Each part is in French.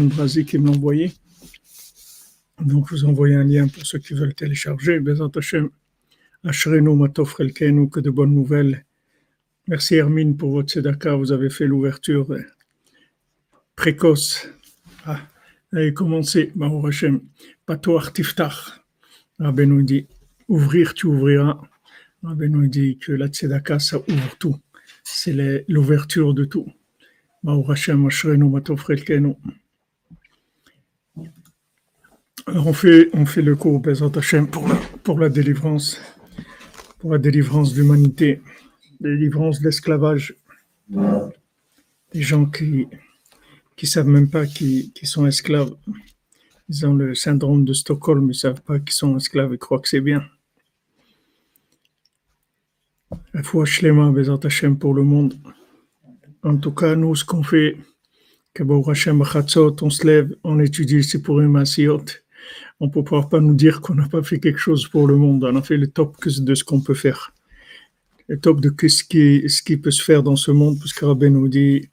Brasi qui me envoyé. Donc, je vous envoie un lien pour ceux qui veulent télécharger. Bezat Hashem, Ashrenu Matof que de bonnes nouvelles. Merci Hermine pour votre tzedaka. Vous avez fait l'ouverture précoce. Ah, allez commencer. Baruch Hashem. Patoar Tiftach. Rabbi nous dit, ouvrir, tu ouvriras. Rabbi nous dit que la tzedaka, ça ouvre tout. C'est l'ouverture de tout. Baruch Hashem, Ashrenu Matof alors on fait, on fait le cours Bezat Hashem pour la, pour la délivrance, pour la délivrance de l'humanité, délivrance de l'esclavage. Des gens qui qui savent même pas qu'ils sont esclaves. Ils ont le syndrome de Stockholm, ils savent pas qu'ils sont esclaves, ils croient que c'est bien. La foi Shlema Bezat Hashem pour le monde. En tout cas, nous, ce qu'on fait, Hashem on se lève, on étudie, c'est pour une massiot on ne peut pas nous dire qu'on n'a pas fait quelque chose pour le monde. On a fait le top de ce qu'on peut faire. Le top de ce qui, peut se faire dans ce monde, parce que Rabbi nous dit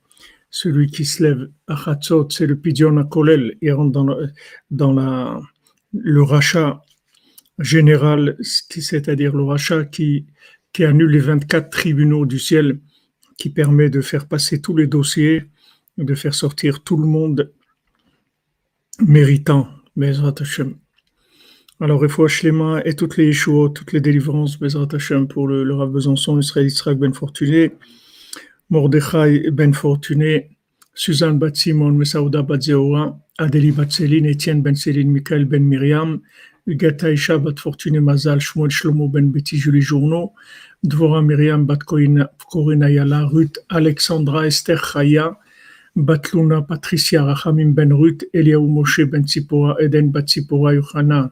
celui qui se lève à Hatzot, c'est le pidion à Kolel. Il rentre dans, le rachat général, c'est-à-dire le rachat qui, qui annule les 24 tribunaux du ciel, qui permet de faire passer tous les dossiers, de faire sortir tout le monde méritant Bezrat Hashem. Alors, Refoua Shlema et toutes les Yeshuot, toutes les délivrances, Bezrat Hashem, pour le, le Rav Besançon, Israël Israël Ben Fortuné, Mordechai Ben Fortuné, Suzanne Bat Simon, Mesaouda Bat Zeora, Adélie Céline, Étienne Ben Céline, Michael Ben Myriam, Ugata Isha Bat Fortuné Mazal, Shmuel Shlomo Ben Betty Julie Journeau, Dvora Myriam Bat Corina Yala, Ruth Alexandra Esther Chaya, Batluna, Patricia, Rachamim ben Ruth, Eliaou Moshe ben Tzipora, Eden bat Tzipora, Yohana,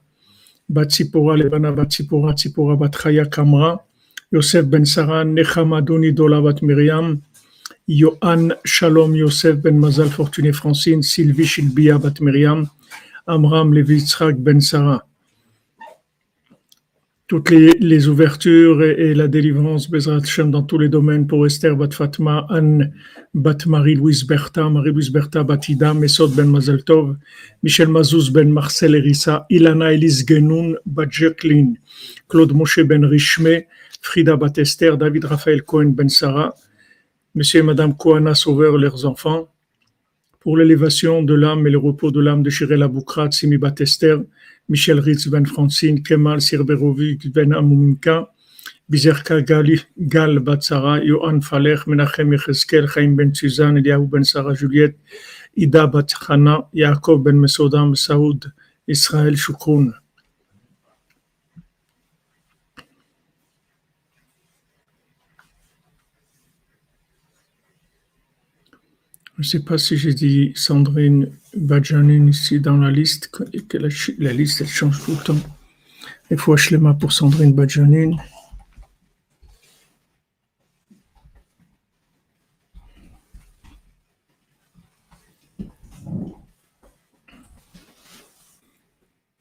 bat Lebana bat Tzipora, Kamra, Yosef ben Sarah, Nechama Doni Dola bat Miriam, Yohan Shalom Yosef ben Mazal Fortuné Francine, Sylvie Shilbia bat Miriam, Amram Levi ben Sarah toutes les, ouvertures et, et, la délivrance, Bezrat Hashem, dans tous les domaines pour Esther Bat Fatma, Anne Bat Marie-Louise Bertha, Marie-Louise Bertha Batida, Mesod Ben Mazeltov, Michel Mazouz Ben Marcel Erissa, Ilana Elise Genoun Bat Claude Moshe Ben Richme, Frida Bat Esther, David Raphaël Cohen Ben Sarah, Monsieur et Madame Kohana Sauveur, leurs enfants, pour l'élévation de l'âme et le repos de l'âme de Shirel Aboukrat, Simi Bat Esther, Michel Ritz Ben Francine, Kemal Sirberovic Ben Amunka, Bizerka Gali, Gal Batsara, Yohan Faler, Menachem Yecheskel, Chaim Ben Suzanne, Eliaou Ben Sarah Juliette, Ida Batchana, Yaakov Ben Mesodam, Saoud, Israël Shukroun. Je ne sais pas si j'ai dit Sandrine Badjanine ici dans la liste, que la, liste elle change tout le temps. Il faut Shlema pour Sandrine Badjanine.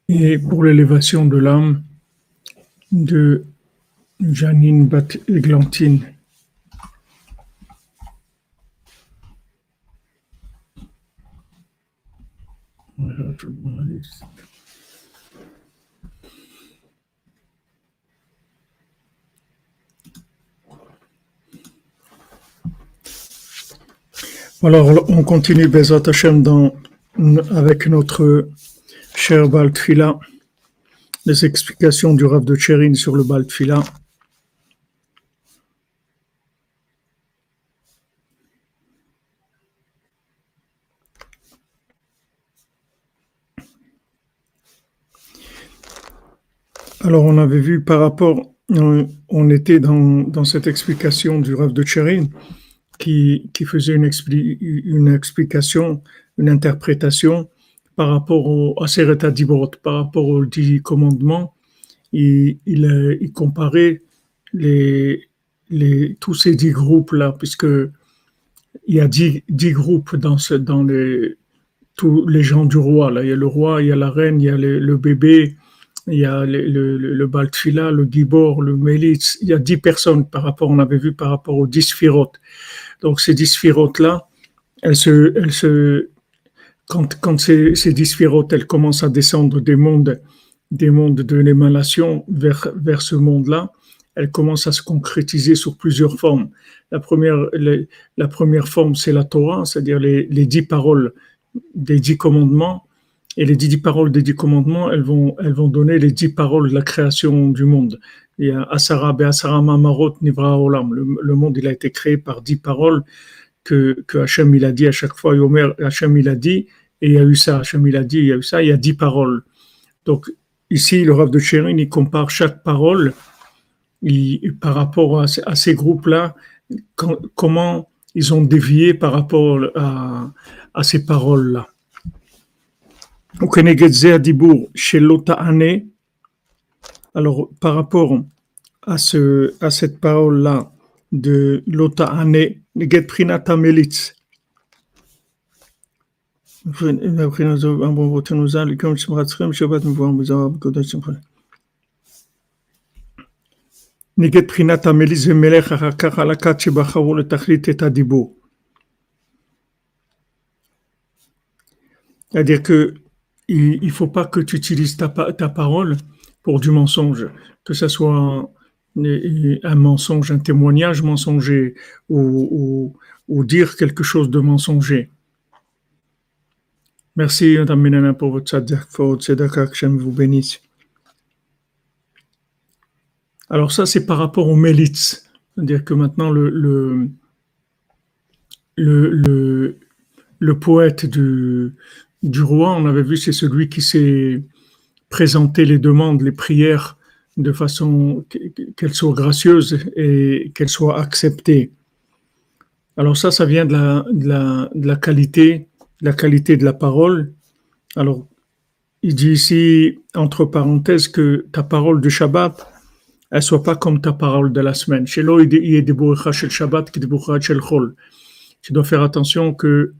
Et pour l'élévation de l'âme de Janine Bat-Églantine. Alors, on continue Bezat dans, avec notre cher Baltfila, les explications du Rav de Tchérin sur le Baltfila. Alors, on avait vu par rapport, on, était dans, dans, cette explication du Rav de Tchérin qui, qui, faisait une, une, explication, une interprétation par rapport à Seret Dibrot, par rapport aux dix commandements. Il, il, il comparait les, les, tous ces dix groupes-là, puisque il y a dix, dix groupes dans, ce, dans les, tous les gens du roi. Là. Il y a le roi, il y a la reine, il y a le bébé, il y a le, le, le Baltfila, le Gibor, le Melitz, il y a dix personnes par rapport, on avait vu par rapport aux dix sphirotes. Donc ces dix sphirotes-là, elles se, elles se quand, quand ces, ces dix elles commencent à descendre des mondes, des mondes de l'émanation vers, vers ce monde-là, elles commencent à se concrétiser sur plusieurs formes. La première, la première forme, c'est la Torah, c'est-à-dire les, les, dix paroles des dix commandements. Et les dix, paroles des dix commandements, elles vont, elles vont donner les dix paroles de la création du monde. Y a Asara Asara Mamarot Nivra Olam. Le, monde, il a été créé par dix paroles que, que Hachem, il a dit à chaque fois. Yomer, Hachem, il a dit, et il y a eu ça. Hachem, il a dit, il y a eu ça. Il y a dix paroles. Donc, ici, le Rav de Chérin, il compare chaque parole par rapport à, ces groupes-là, comment ils ont dévié par rapport à, à ces paroles-là. Alors, par rapport à, ce, à cette parole-là de l'Ota'ane, Neget Prinata Melitz, c'est-à-dire que il ne faut pas que tu utilises ta, ta, parole pour du mensonge, que ce soit un, mensonge, un témoignage mensonger ou, ou, dire quelque chose de mensonger. Merci, Madame Menana, pour votre tzedaka, que vous bénisse. Alors ça, c'est par rapport aux Mélitz. C'est-à-dire que maintenant, le, le, le, poète du, du roi, on avait vu, c'est celui qui s'est présenté les demandes, les prières de façon qu'elles soient gracieuses et qu'elles soient acceptées. Alors ça, ça vient de la, qualité, de la qualité de la parole. Alors, il dit ici, entre parenthèses, que ta parole de Shabbat, elle soit pas comme ta parole de la semaine. Chez Shabbat. Tu dois faire attention que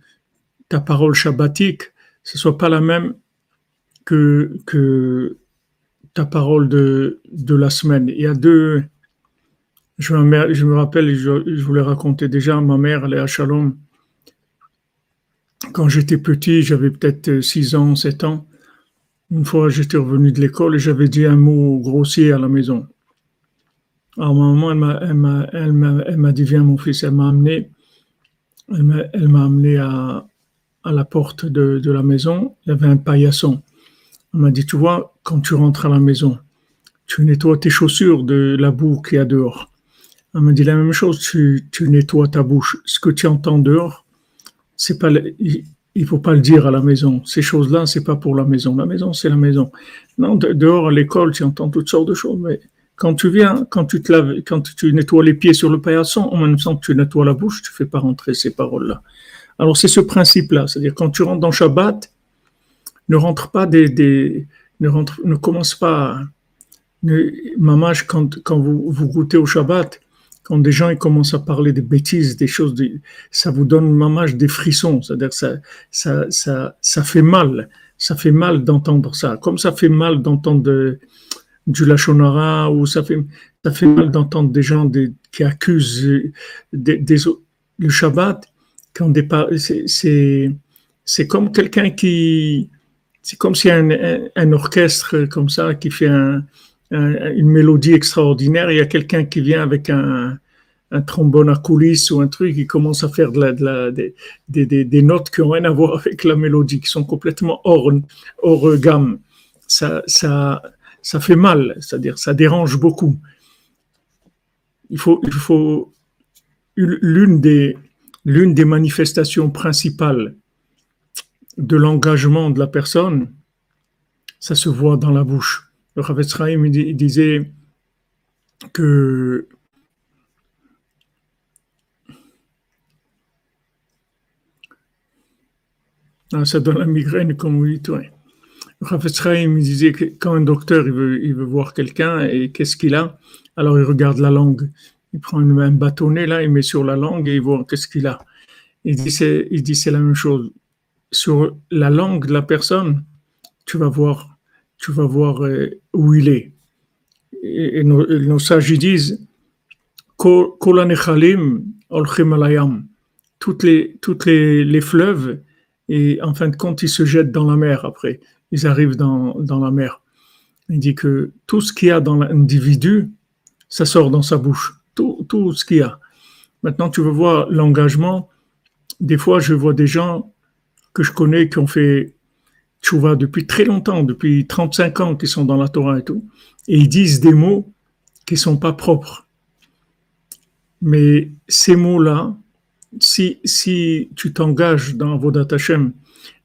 ta parole shabbatique, ce soit pas la même que, que ta parole de, de la semaine. Il y a deux, je me, je me rappelle, je, je vous l'ai raconté déjà, ma mère, elle est à Shalom. Quand j'étais petit, j'avais peut-être 6 ans, 7 ans. Une fois, j'étais revenu de l'école et j'avais dit un mot grossier à la maison. Alors, ma maman, elle m'a, dit, viens mon fils, elle m'a amené, elle m'a amené à, à la porte de, la maison, il y avait un paillasson. Elle m'a dit, tu vois, quand tu rentres à la maison, tu nettoies tes chaussures de la boue qu'il y a dehors. Elle m'a dit la même chose, tu, tu nettoies ta bouche. Ce que tu entends dehors, c'est pas, il, il faut pas le dire à la maison. Ces choses-là, c'est pas pour la maison. La maison, c'est la maison. Non, dehors à l'école, tu entends toutes sortes de choses, mais quand tu viens, quand tu te laves, quand tu nettoies les pieds sur le paillasson, en même temps que tu nettoies la bouche, tu fais pas rentrer ces paroles-là. Alors c'est ce principe-là, c'est-à-dire quand tu rentres dans Shabbat, ne rentre pas des, des ne rentre, ne commence pas, ne, mamage quand quand vous, vous goûtez au Shabbat, quand des gens ils commencent à parler des bêtises, des choses, ça vous donne mamage des frissons, c'est-à-dire ça, ça, ça, ça fait mal, ça fait mal d'entendre ça, comme ça fait mal d'entendre du lachonara ou ça fait ça fait mal d'entendre des gens qui accusent des, le Shabbat quand c'est comme quelqu'un qui c'est comme si un, un, orchestre comme ça qui fait un, une mélodie extraordinaire il y a quelqu'un qui vient avec un, un trombone à coulisses ou un truc qui commence à faire de la, de la, des, des, des, notes qui n'ont rien à voir avec la mélodie, qui sont complètement hors, hors gamme. Ça, ça, ça fait mal, c'est-à-dire ça dérange beaucoup. Il faut, il faut l'une des, l'une des manifestations principales de l'engagement de la personne, ça se voit dans la bouche. Le Rav il disait que ah, ça donne la migraine comme vous dites, Chaim disait que quand un docteur il veut, il veut voir quelqu'un et qu'est-ce qu'il a, alors il regarde la langue. Il prend un bâtonnet là, il met sur la langue et il voit qu'est-ce qu'il a. Il dit c'est, il dit c'est la même chose. Sur la langue de la personne, tu vas voir, tu vas voir euh, où il est. Et, nos, nos, sages disent toutes les, toutes les, les fleuves, et en fin de compte, ils se jettent dans la mer après. Ils arrivent dans, dans la mer. Il dit que tout ce qu'il y a dans l'individu, ça sort dans sa bouche. Tout, tout ce qu'il y a. Maintenant, tu veux voir l'engagement. Des fois, je vois des gens que je connais qui ont fait vois depuis très longtemps, depuis 35 ans, qui sont dans la Torah et tout, et ils disent des mots qui sont pas propres. Mais ces mots-là, si, si tu t'engages dans Vodat Hashem,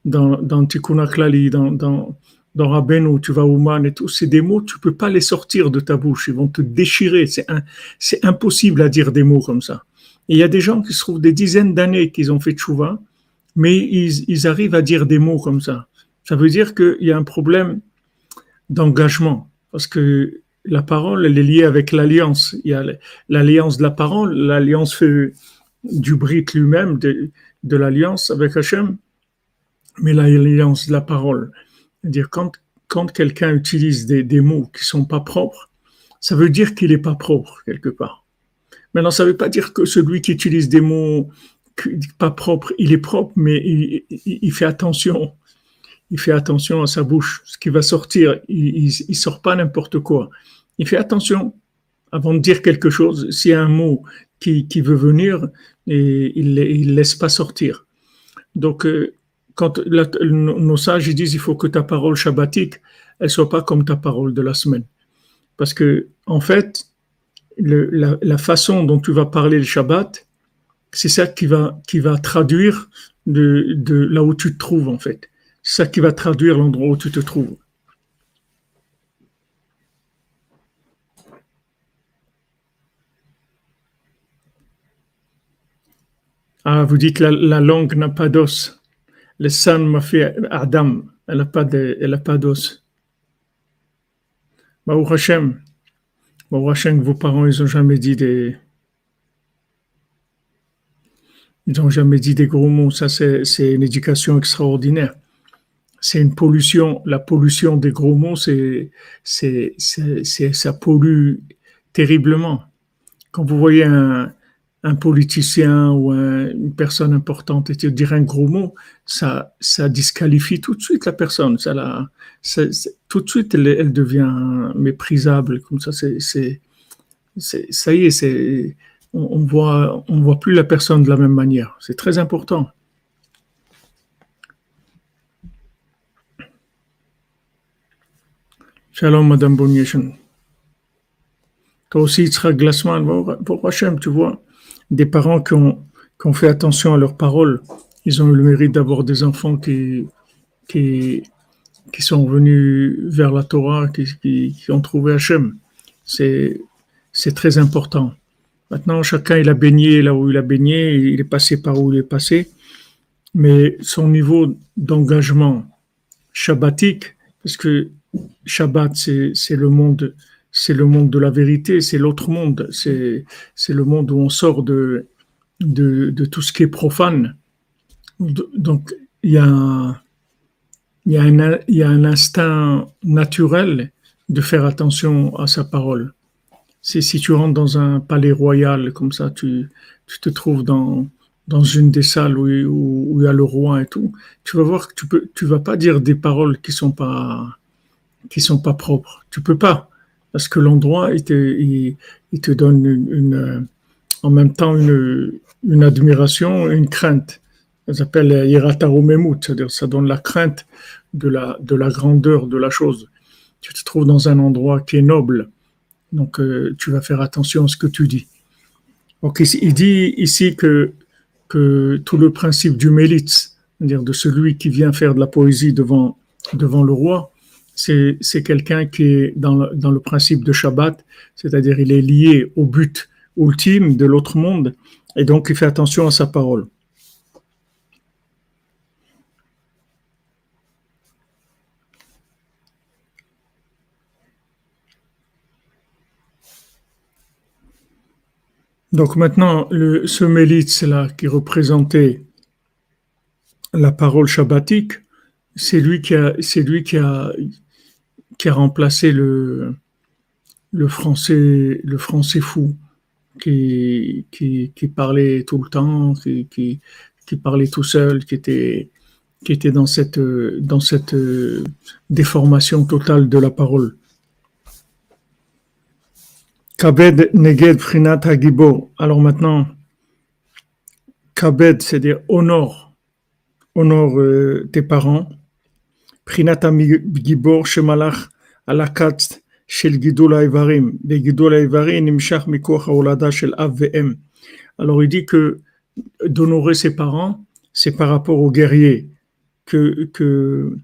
dans, dans Tikkun Klali, dans, dans, dans Rabbeinu, tu vas Ouman et tout, c'est des mots, tu peux pas les sortir de ta bouche, ils vont te déchirer, c'est impossible à dire des mots comme ça. Il y a des gens qui se trouvent des dizaines d'années qu'ils ont fait tchouva, mais ils, arrivent à dire des mots comme ça. Ça veut dire qu'il y a un problème d'engagement, parce que la parole, elle est liée avec l'alliance. Il y a l'alliance de la parole, l'alliance du brit lui-même, de, de l'alliance avec Hachem, mais l'alliance de la parole. C'est-à-dire, quand, quand quelqu'un utilise des, des mots qui sont pas propres, ça veut dire qu'il n'est pas propre, quelque part. Maintenant, ça ne veut pas dire que celui qui utilise des mots pas propres, il est propre, mais il, fait attention il fait attention à sa bouche, ce qui va sortir, il ne sort pas n'importe quoi. Il fait attention avant de dire quelque chose. S'il y a un mot qui, qui veut venir, il ne laisse pas sortir. Donc, euh, quand nos sages disent il faut que ta parole shabbatique, elle soit pas comme ta parole de la semaine. Parce que, en fait, la, façon dont tu vas parler le Shabbat, c'est ça qui va, qui va traduire de, de là où tu te trouves, en fait ça qui va traduire l'endroit où tu te trouves. Ah, vous dites la, la langue n'a pas d'os. Le sang m'a fait Adam. Elle n'a pas d'os. Baruch Hashem. Hashem, vos parents, ils n'ont jamais dit des. Ils n'ont jamais dit des gros mots. Ça, c'est une éducation extraordinaire c'est une pollution. La pollution des gros mots, c'est, ça pollue terriblement. Quand vous voyez un, un politicien ou une personne importante et dire un gros mot, ça, ça disqualifie tout de suite la personne. Ça, la, tout de suite, elle, devient méprisable. Comme ça, c'est, c'est, ça y est, c'est, on, on voit, on voit plus la personne de la même manière. C'est très important. Shalom, Madame Bonyeshan. Toi aussi, Yitzhak Glassman, pour Hachem, tu vois, des parents qui ont, fait attention à leurs paroles, ils ont eu le mérite d'avoir des enfants qui, sont venus vers la Torah, qui, ont trouvé Hachem. C'est très important. Maintenant, chacun, il a baigné là où il a baigné, il est passé par où il est passé, mais son niveau d'engagement shabbatique, parce que Shabbat, c'est le monde, c'est le monde de la vérité, c'est l'autre monde, c'est le monde où on sort de, de, tout ce qui est profane. Donc, il y a un, y, a y a un instinct naturel de faire attention à sa parole. Si tu rentres dans un palais royal comme ça, tu, tu te trouves dans, dans une des salles où, où, il y a le roi et tout, tu vas voir que tu peux, tu vas pas dire des paroles qui sont sont pas propres. Tu peux pas parce que l'endroit il te, donne une, en même temps une, admiration, une crainte. Ça s'appelle Memut, c'est-à-dire ça donne la crainte de la, de la grandeur de la chose. Tu te trouves dans un endroit qui est noble, donc euh, tu vas faire attention à ce que tu dis. Donc il dit ici que, tout le principe du mélitz, c'est-à-dire de celui qui vient faire de la poésie devant le roi, c'est quelqu'un qui est dans le, principe de Shabbat, c'est-à-dire il est lié au but ultime de l'autre monde, et donc il fait attention à sa parole. Donc maintenant, le, ce mélitz là qui représentait la parole shabbatique, c'est lui qui a, qui a remplacé le, le français, le français fou, qui, qui, parlait tout le temps, qui, qui, parlait tout seul, qui était, qui était dans cette, dans cette déformation totale de la parole. Kabed Neged Frinat Hagibo. Alors maintenant, Kabed, c'est-à-dire honore, honore euh, tes parents. Prinat Gibor Shemalach Alors il dit que d'honorer ses parents, c'est par rapport au guerrier. Que, que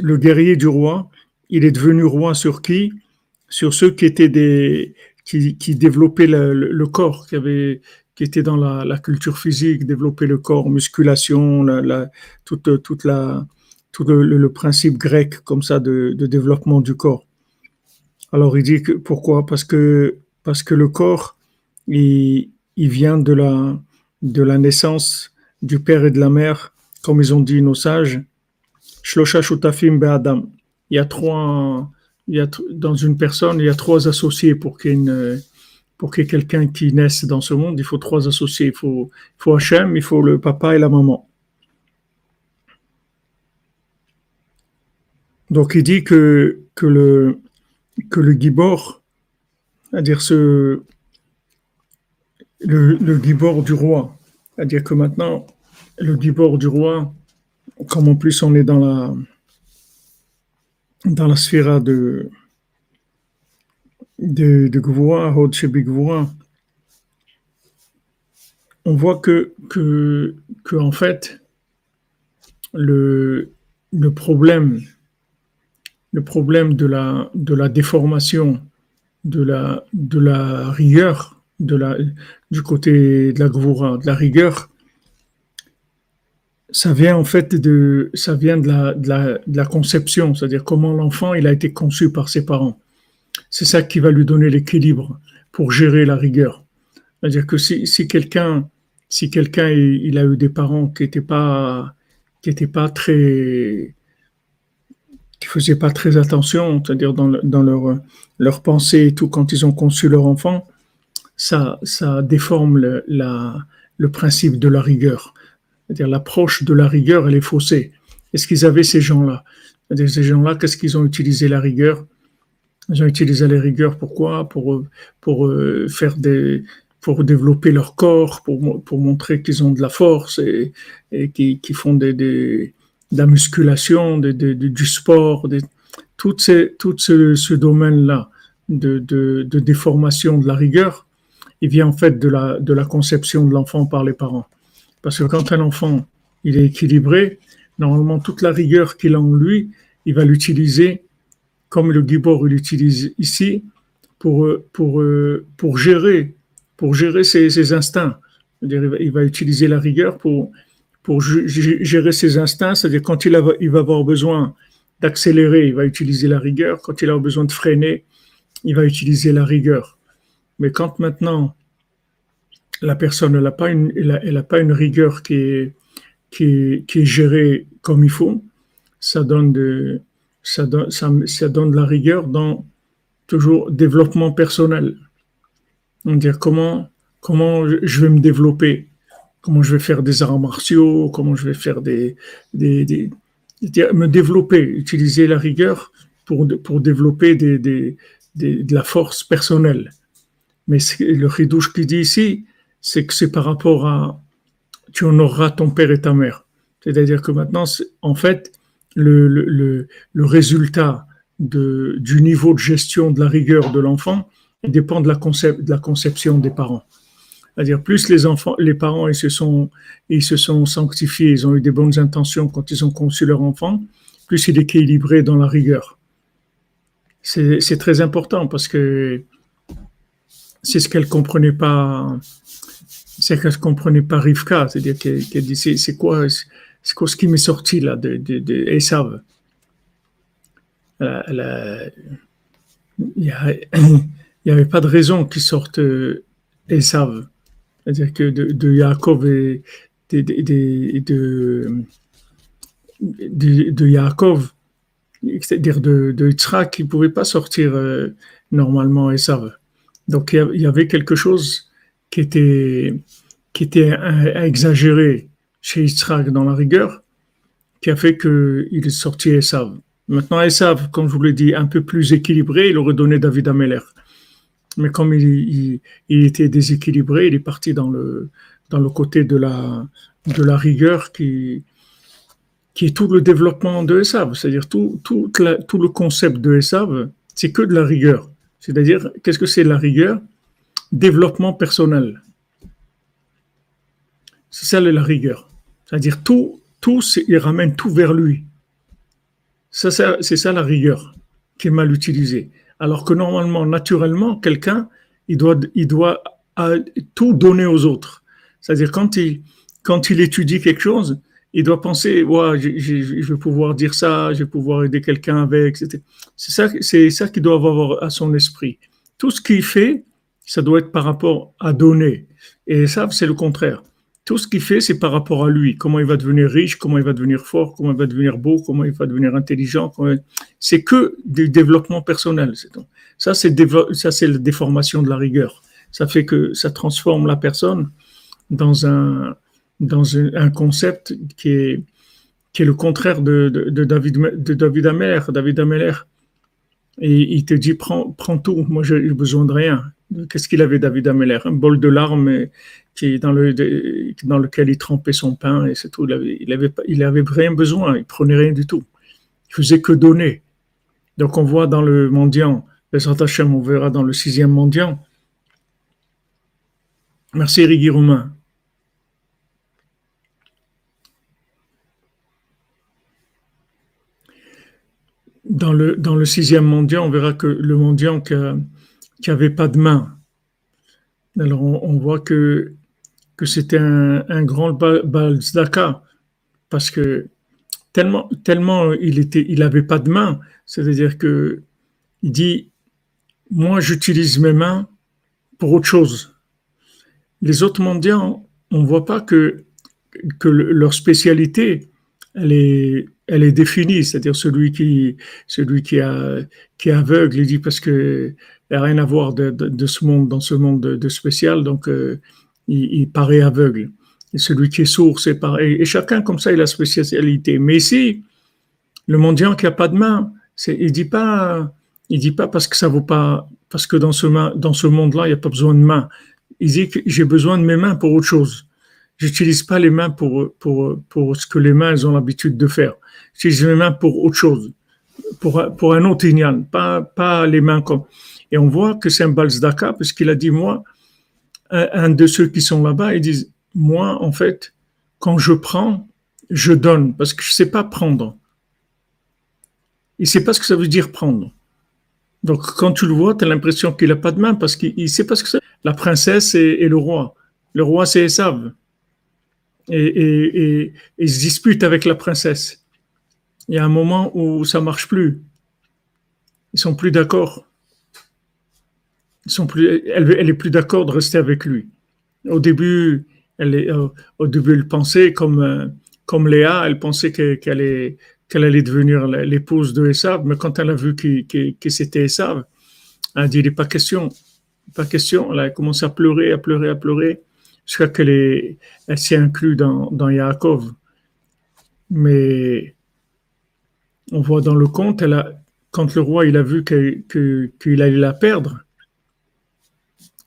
le guerrier du roi, il est devenu roi sur qui? Sur ceux qui étaient des, qui, qui développait le, le, corps, qui avait qui était dans la, la, culture physique, développer le corps, musculation, la, la, toute, toute la, tout le, principe grec comme ça de, de, développement du corps. Alors il dit que pourquoi? Parce que parce que le corps il, il vient de la de la naissance du père et de la mère, comme ils ont dit nos sages. Shlosha shutafim be'adam. Il y a trois il y a, dans une personne, il y a trois associés pour qu'il y ait, pour qu'il quelqu'un qui naisse dans ce monde. Il faut trois associés. Il faut, il faut Hachem, il faut le papa et la maman. Donc il dit que, que le, que le gibor, c'est-à-dire ce, le, gibor du roi, c'est-à-dire que maintenant, le gibor du roi, comme en plus on est dans la, dans la sphère de, de, de on voit que, que, que, en fait, le, le problème, le problème de la, de la déformation, de la, de la rigueur, de la, du côté de la Gvura, de la rigueur, ça vient en fait de, ça vient de la, de la, conception, c'est-à-dire comment l'enfant il a été conçu par ses parents. C'est ça qui va lui donner l'équilibre pour gérer la rigueur. C'est-à-dire que si, si quelqu'un, si quelqu'un il a eu des parents qui n'étaient pas, qui étaient pas très, qui faisaient pas très attention, c'est-à-dire dans, dans leur, leur pensée et tout quand ils ont conçu leur enfant, ça, ça déforme le, la, le principe de la rigueur. C'est-à-dire l'approche de la rigueur, elle est faussée. Est-ce qu'ils avaient ces gens-là? Ces gens-là, qu'est-ce qu'ils ont utilisé la rigueur? Ils ont utilisé la rigueur pourquoi Pour, pour euh, faire des pour développer leur corps, pour, pour montrer qu'ils ont de la force et, et qui, qui font des, des, de la musculation, du sport, tout, ces, tout ce, ce domaine-là de, de, de, déformation de la rigueur, il vient en fait de la, de conception de l'enfant par les parents. Parce que quand un enfant il est équilibré, normalement toute la rigueur qu'il a en lui, il va l'utiliser comme le Gibor l'utilise ici pour, gérer, pour gérer ses instincts. Il va utiliser la rigueur pour, pour gérer ses instincts, c'est-à-dire quand il, va avoir besoin d'accélérer, il va utiliser la rigueur. Quand il a besoin de freiner, il va utiliser la rigueur. Mais quand maintenant la personne n'a pas, une, rigueur qui est, gérée comme il faut, ça donne, de, ça, ça, donne la rigueur dans toujours développement personnel. On dire comment, comment je vais me développer, comment je vais faire des arts martiaux, comment je vais faire des, me développer, utiliser la rigueur pour, pour développer de la force personnelle. Mais le ridouche qui dit ici, c'est que c'est par rapport à tu honoreras ton père et ta mère. C'est-à-dire que maintenant, en fait, le, le, le résultat de, du niveau de gestion de la rigueur de l'enfant dépend de la, concept, de la conception des parents. C'est-à-dire plus les parents ils se sont sanctifiés, ils ont eu des bonnes intentions quand ils ont conçu leur enfant, plus il est équilibré dans la rigueur. C'est très important parce que c'est ce qu'elle comprenait pas c'est que je comprenais pas Rivka, c'est-à-dire qu'elle dit c'est quoi, c'est ce qui m'est sorti là de, de. Il n'y avait pas de raison qu'il sorte Esav. C'est-à-dire que de, Yaakov et de Yaakov, c'est-à-dire de, de Yitzhak, il ne pouvait pas sortir euh, normalement Esav. Donc il y avait quelque chose qui était, qui était exagéré chez Yitzhak dans la rigueur, qui a fait qu'il est sorti Esav. Maintenant, Esav, comme je vous l'ai dit, un peu plus équilibré, il aurait donné David Ameller. Mais comme il, était déséquilibré, il est parti dans le, dans le côté de la, de la rigueur qui, qui est tout le développement de Esav. C'est-à-dire tout, tout, tout le concept de Esav, c'est que de la rigueur. C'est-à-dire, qu'est-ce que c'est la rigueur? Développement personnel. C'est ça la rigueur. C'est-à-dire tout, tout, il ramène tout vers lui. Ça, c'est ça la rigueur qui est mal utilisée. Alors que normalement, naturellement, quelqu'un, il doit, il doit euh, tout donner aux autres. C'est-à-dire quand il, quand il étudie quelque chose, il doit penser, ouais, je, vais pouvoir dire ça, je vais pouvoir aider quelqu'un avec. C'est ça, c'est ça qu'il doit avoir à son esprit. Tout ce qu'il fait, ça doit être par rapport à donner. Et ça, c'est le contraire. Tout ce qu'il fait, c'est par rapport à lui. Comment il va devenir riche, comment il va devenir fort, comment il va devenir beau, comment il va devenir intelligent. C'est que du développement personnel. Ça, c'est la déformation de la rigueur. Ça fait que ça transforme la personne dans un, dans un, concept qui est, qui est le contraire de, David, de David. David Ameller, et il te dit prends, prends tout, moi j'ai besoin de rien. Qu'est-ce qu'il avait David Ameller? Un bol de larmes dans, le, dans lequel il trempait son pain et c'est tout. Il avait, il il rien besoin, il prenait rien du tout. Il faisait que donner. Donc on voit dans le mendiant, on verra dans le sixième mendiant. Merci Rigui Romain. Dans le, dans le sixième mendiant, on verra que le mendiant qui qui n'avait pas de main. Alors on, voit que, que c'était un, grand Balzdaka, parce que tellement, tellement il était, il avait pas de main, c'est-à-dire que il dit, moi j'utilise mes mains pour autre chose. Les autres mendiants, on voit pas que, que leur spécialité, elle est, elle est définie, c'est-à-dire celui qui, celui qui, a, qui est aveugle, il dit parce que il rien à voir de, ce monde, dans ce monde de, spécial, donc euh, il, paraît aveugle. Et celui qui est sourd, c'est pareil. Et chacun, comme ça, il a spécialité. Mais ici, le mendiant qui n'a pas de main, il dit pas, il dit pas parce que ça vaut pas, parce que dans ce, dans ce monde-là, il n'y a pas besoin de main. Il dit que j'ai besoin de mes mains pour autre chose. J'utilise pas les mains pour, pour, pour ce que les mains elles ont l'habitude de faire. J'utilise mes mains pour autre chose, pour, pour un autre ignan, pas, pas les mains comme. Et on voit que c'est un Balzdaka, parce qu'il a dit, moi, un, de ceux qui sont là-bas, ils disent, moi, en fait, quand je prends, je donne, parce que je ne sais pas prendre. Il ne sait pas ce que ça veut dire prendre. Donc, quand tu le vois, tu as l'impression qu'il n'a pas de main, parce qu'il ne sait pas ce que c'est. La princesse et, le roi. Le roi, c'est Esav. Et, et, et, se dispute avec la princesse. Il y a un moment où ça marche plus. Ils sont plus d'accord elle, elle est plus d'accord de rester avec lui. Au début, elle est, euh, début, elle pensait comme euh, comme Léa, elle pensait qu'elle allait allait devenir l'épouse de Esav, mais quand elle a vu que, c'était Esav, elle a dit il n'est pas question, pas question. Elle a commencé à pleurer, à pleurer, à pleurer, jusqu'à qu'elle elle s'est inclue dans dans Yaakov. Mais on voit dans le conte, elle a, quand le roi il a vu qu'il allait la perdre,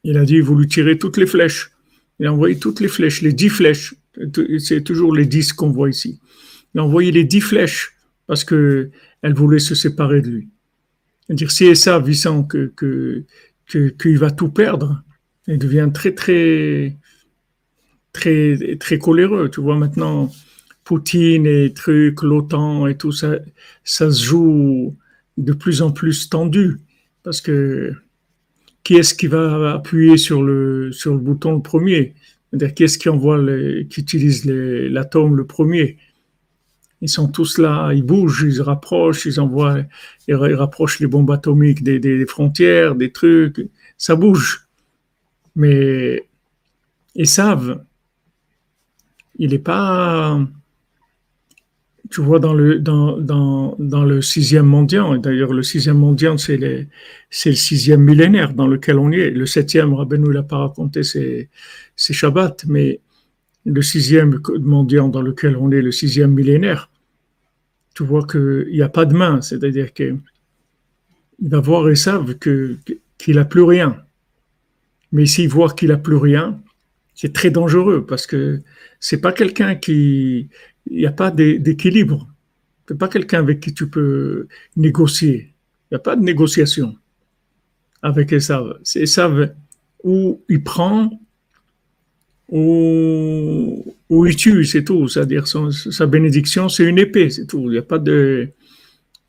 il a dit, vous lui tirez toutes les flèches. Il a envoyé toutes les flèches, les dix flèches. C'est toujours les dix qu'on voit ici. Il a envoyé les dix flèches parce que elle voulait se séparer de lui. C'est-à-dire, si ça, vissant que, que, qu'il va tout perdre, il devient très, très, très, très coléreux. Tu vois, maintenant, Poutine et trucs, l'OTAN et tout ça, ça se joue de plus en plus tendu parce que qui est-ce qui va appuyer sur le, sur le bouton le premier? C'est-à-dire qui est-ce qui envoie, les, qui utilise l'atome le premier? Ils sont tous là, ils bougent, ils rapprochent, ils envoient, ils rapprochent les bombes atomiques des, des frontières, des trucs, ça bouge. Mais ils savent, il n'est pas tu vois, dans le, sixième mondial, d'ailleurs, le sixième mondial, c'est le, sixième millénaire dans lequel on est. Le septième, Rabbeinu il n'a pas raconté, c'est, Shabbat, mais le sixième mondial dans lequel on est, le sixième millénaire, tu vois qu'il n'y a pas de main, c'est-à-dire qu'il va voir Esav que, qu'il n'a plus rien. Mais s'il voit qu'il n'a plus rien, c'est très dangereux parce que c'est pas quelqu'un qui. Il n'y a pas d'équilibre. C'est pas quelqu'un avec qui tu peux négocier. Il n'y a pas de négociation avec Esav. C'est Esav où il prend ou, il tue, c'est tout. C'est-à-dire sa bénédiction, c'est une épée, c'est tout. Il n'y a pas de,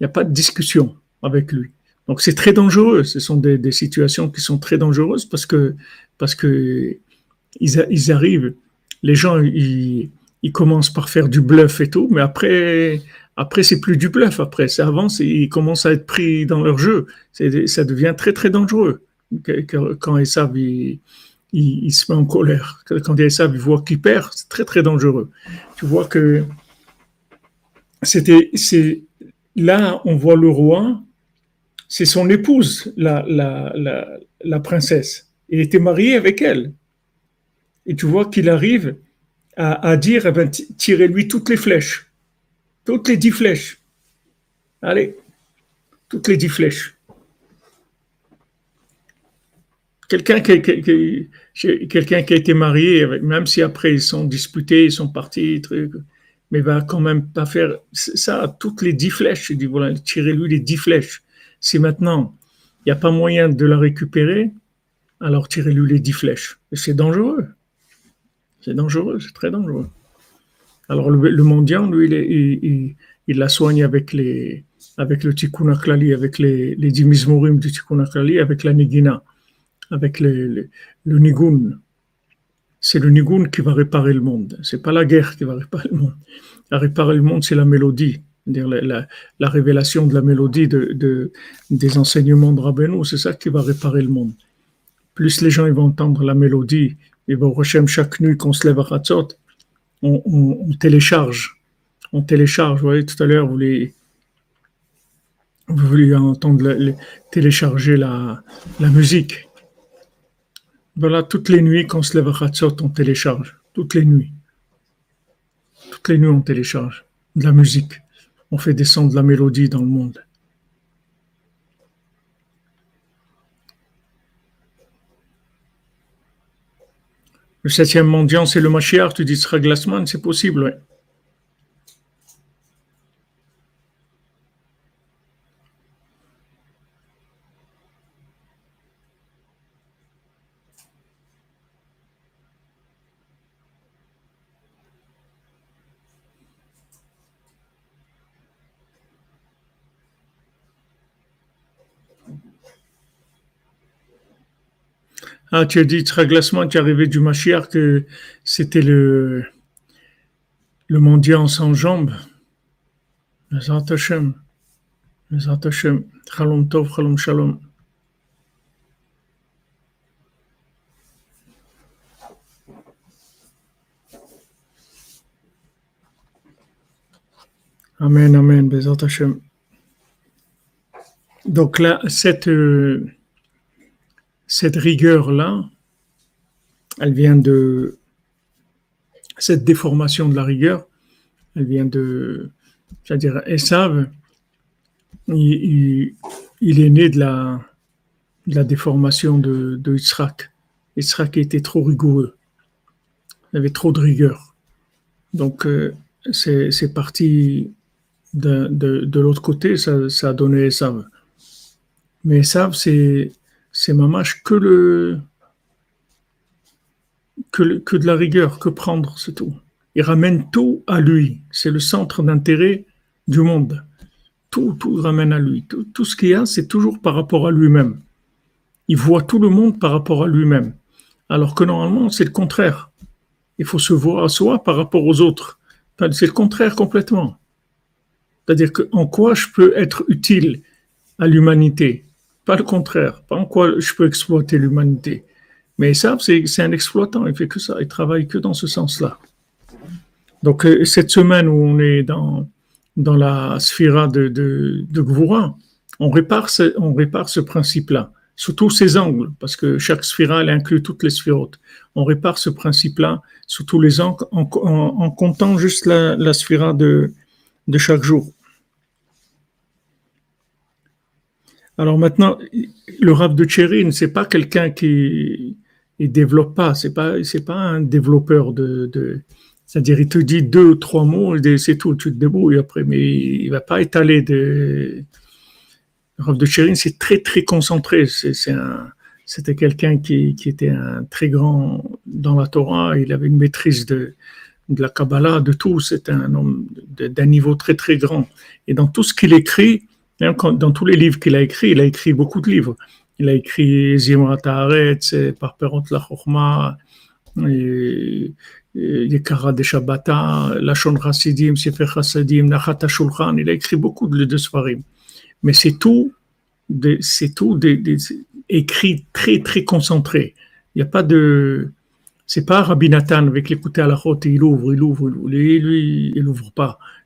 a pas de discussion avec lui. Donc c'est très dangereux. Ce sont des, situations qui sont très dangereuses parce que parce que ils, arrivent, les gens ils, ils, commencent par faire du bluff et tout, mais après après c'est plus du bluff. Après ça avance ils commencent à être pris dans leur jeu. Ça devient très très dangereux quand ils savent il, se met en colère. Quand il ça, il voit qu'il perd, c'est très très dangereux. Tu vois que c'était, c'est là, on voit le roi, c'est son épouse, la, la, la, princesse. Il était marié avec elle. Et tu vois qu'il arrive à, dire, eh ben, tirez-lui toutes les flèches, toutes les dix flèches. Allez, toutes les dix flèches. Quelqu'un qui, qui a été marié, même si après ils sont disputés, ils sont partis, truc, mais va quand même pas faire ça, toutes les dix flèches. Je dis voilà, tirez-lui les dix flèches. Si maintenant il n'y a pas moyen de la récupérer, alors tirez-lui les dix flèches. C'est dangereux. C'est dangereux, c'est très dangereux. Alors le, mendiant, lui, il, il, la soigne avec les avec le tikkun avec les, les dix du tikkun avec la nigina avec le, le, nigun. C'est le nigun qui va réparer le monde. C'est pas la guerre qui va réparer le monde. À réparer le monde, c'est la mélodie. La, la, la, révélation de la mélodie de, de des enseignements de Rabbeinu, c'est ça qui va réparer le monde. Plus les gens vont entendre la mélodie, vont rechercher chaque nuit qu'on se lève à Ratzot, on, on, télécharge. On télécharge. Vous voyez, tout à l'heure, vous voulez, entendre télécharger la, la musique. Voilà, toutes les nuits, quand on se lève à Khatsot, on télécharge. Toutes les nuits. Toutes les nuits, on télécharge de la musique. On fait descendre la mélodie dans le monde. Le septième mendiant, c'est le Mashiach. Tu dis Glassman, c'est possible, oui. Ah, tu as dit tu es arrivé du Mashiach que c'était le, le mendiant sans jambes. Mesat Hashem. Mesat Hashem. Chalom Tov, Chalom Shalom. Amen, Amen, Bezat Hashem. Donc là, cette. Euh, cette rigueur-là, elle vient de cette déformation de la rigueur, elle vient de, c'est-à-dire Esav, il, est né de la, déformation de, de Yitzhak. Était trop rigoureux, il avait trop de rigueur. Donc euh, c'est parti de, de, l'autre côté, ça, ça, a donné Esav. Mais Esav, c'est c'est mamache que le, que, que de la rigueur, que prendre, c'est tout. Il ramène tout à lui. C'est le centre d'intérêt du monde. Tout, tout ramène à lui. Tout, ce qu'il y a, c'est toujours par rapport à lui-même. Il voit tout le monde par rapport à lui-même. Alors que normalement, c'est le contraire. Il faut se voir à soi par rapport aux autres. C'est le contraire complètement. C'est-à-dire que en quoi je peux être utile à l'humanité? Pas le contraire. Pas en quoi je peux exploiter l'humanité. Mais ça, c'est un exploitant. Il fait que ça. Il travaille que dans ce sens-là. Donc, euh, cette semaine où on est dans, dans la sphère de, de, on répare ce, on répare ce principe-là sous tous ses angles, parce que chaque sphère, elle inclut toutes les sphérotes. On répare ce principe-là sous tous les angles en, comptant juste la, la sphère de, de chaque jour. Alors maintenant, le Rav de Tchérin, c'est pas quelqu'un qui il développe pas, c'est pas pas un développeur de, c'est-à-dire il te dit deux ou trois mots, c'est tout, tu te débrouilles après, mais il va pas étaler de. Le Rav de Tchérin, c'est très très concentré, c'est un c'était quelqu'un qui, qui, était un très grand dans la Torah, il avait une maîtrise de, de la Kabbalah, de tout, c'était un homme d'un niveau très très grand. Et dans tout ce qu'il écrit, dans tous les livres qu'il a écrits, il a écrit beaucoup de livres. Il a écrit Zimrat Haaretz, par Perot la Chorma, Yekara de Shabbata, Lachon Chassidim, Sefer Chassidim, Nachat Shulchan. Il a écrit beaucoup de, de Sfarim. Mais c'est tout, c'est tout des, écrit très très concentré. Il n'y a pas de. C'est pas Rabbi Nathan avec l'écouter à la route, il ouvre, il ouvre, il ouvre. Lui, il ouvre pas.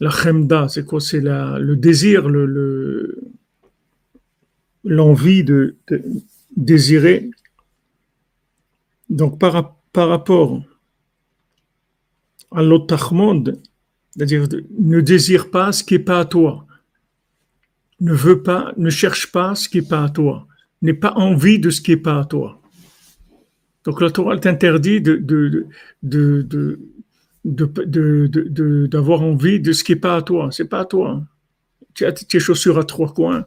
la chemda, c'est quoi? C'est le désir, le, l'envie de, désirer. Donc par, rapport à l'otachmod, c'est-à-dire ne désire pas ce qui n'est pas à toi, ne veut pas, ne cherche pas ce qui n'est pas à toi, n'ait pas envie de ce qui n'est pas à toi. Donc la Torah t'interdit de, de d'avoir envie de ce qui n'est pas à toi. C'est pas à toi. Tu as tes chaussures à trois coins,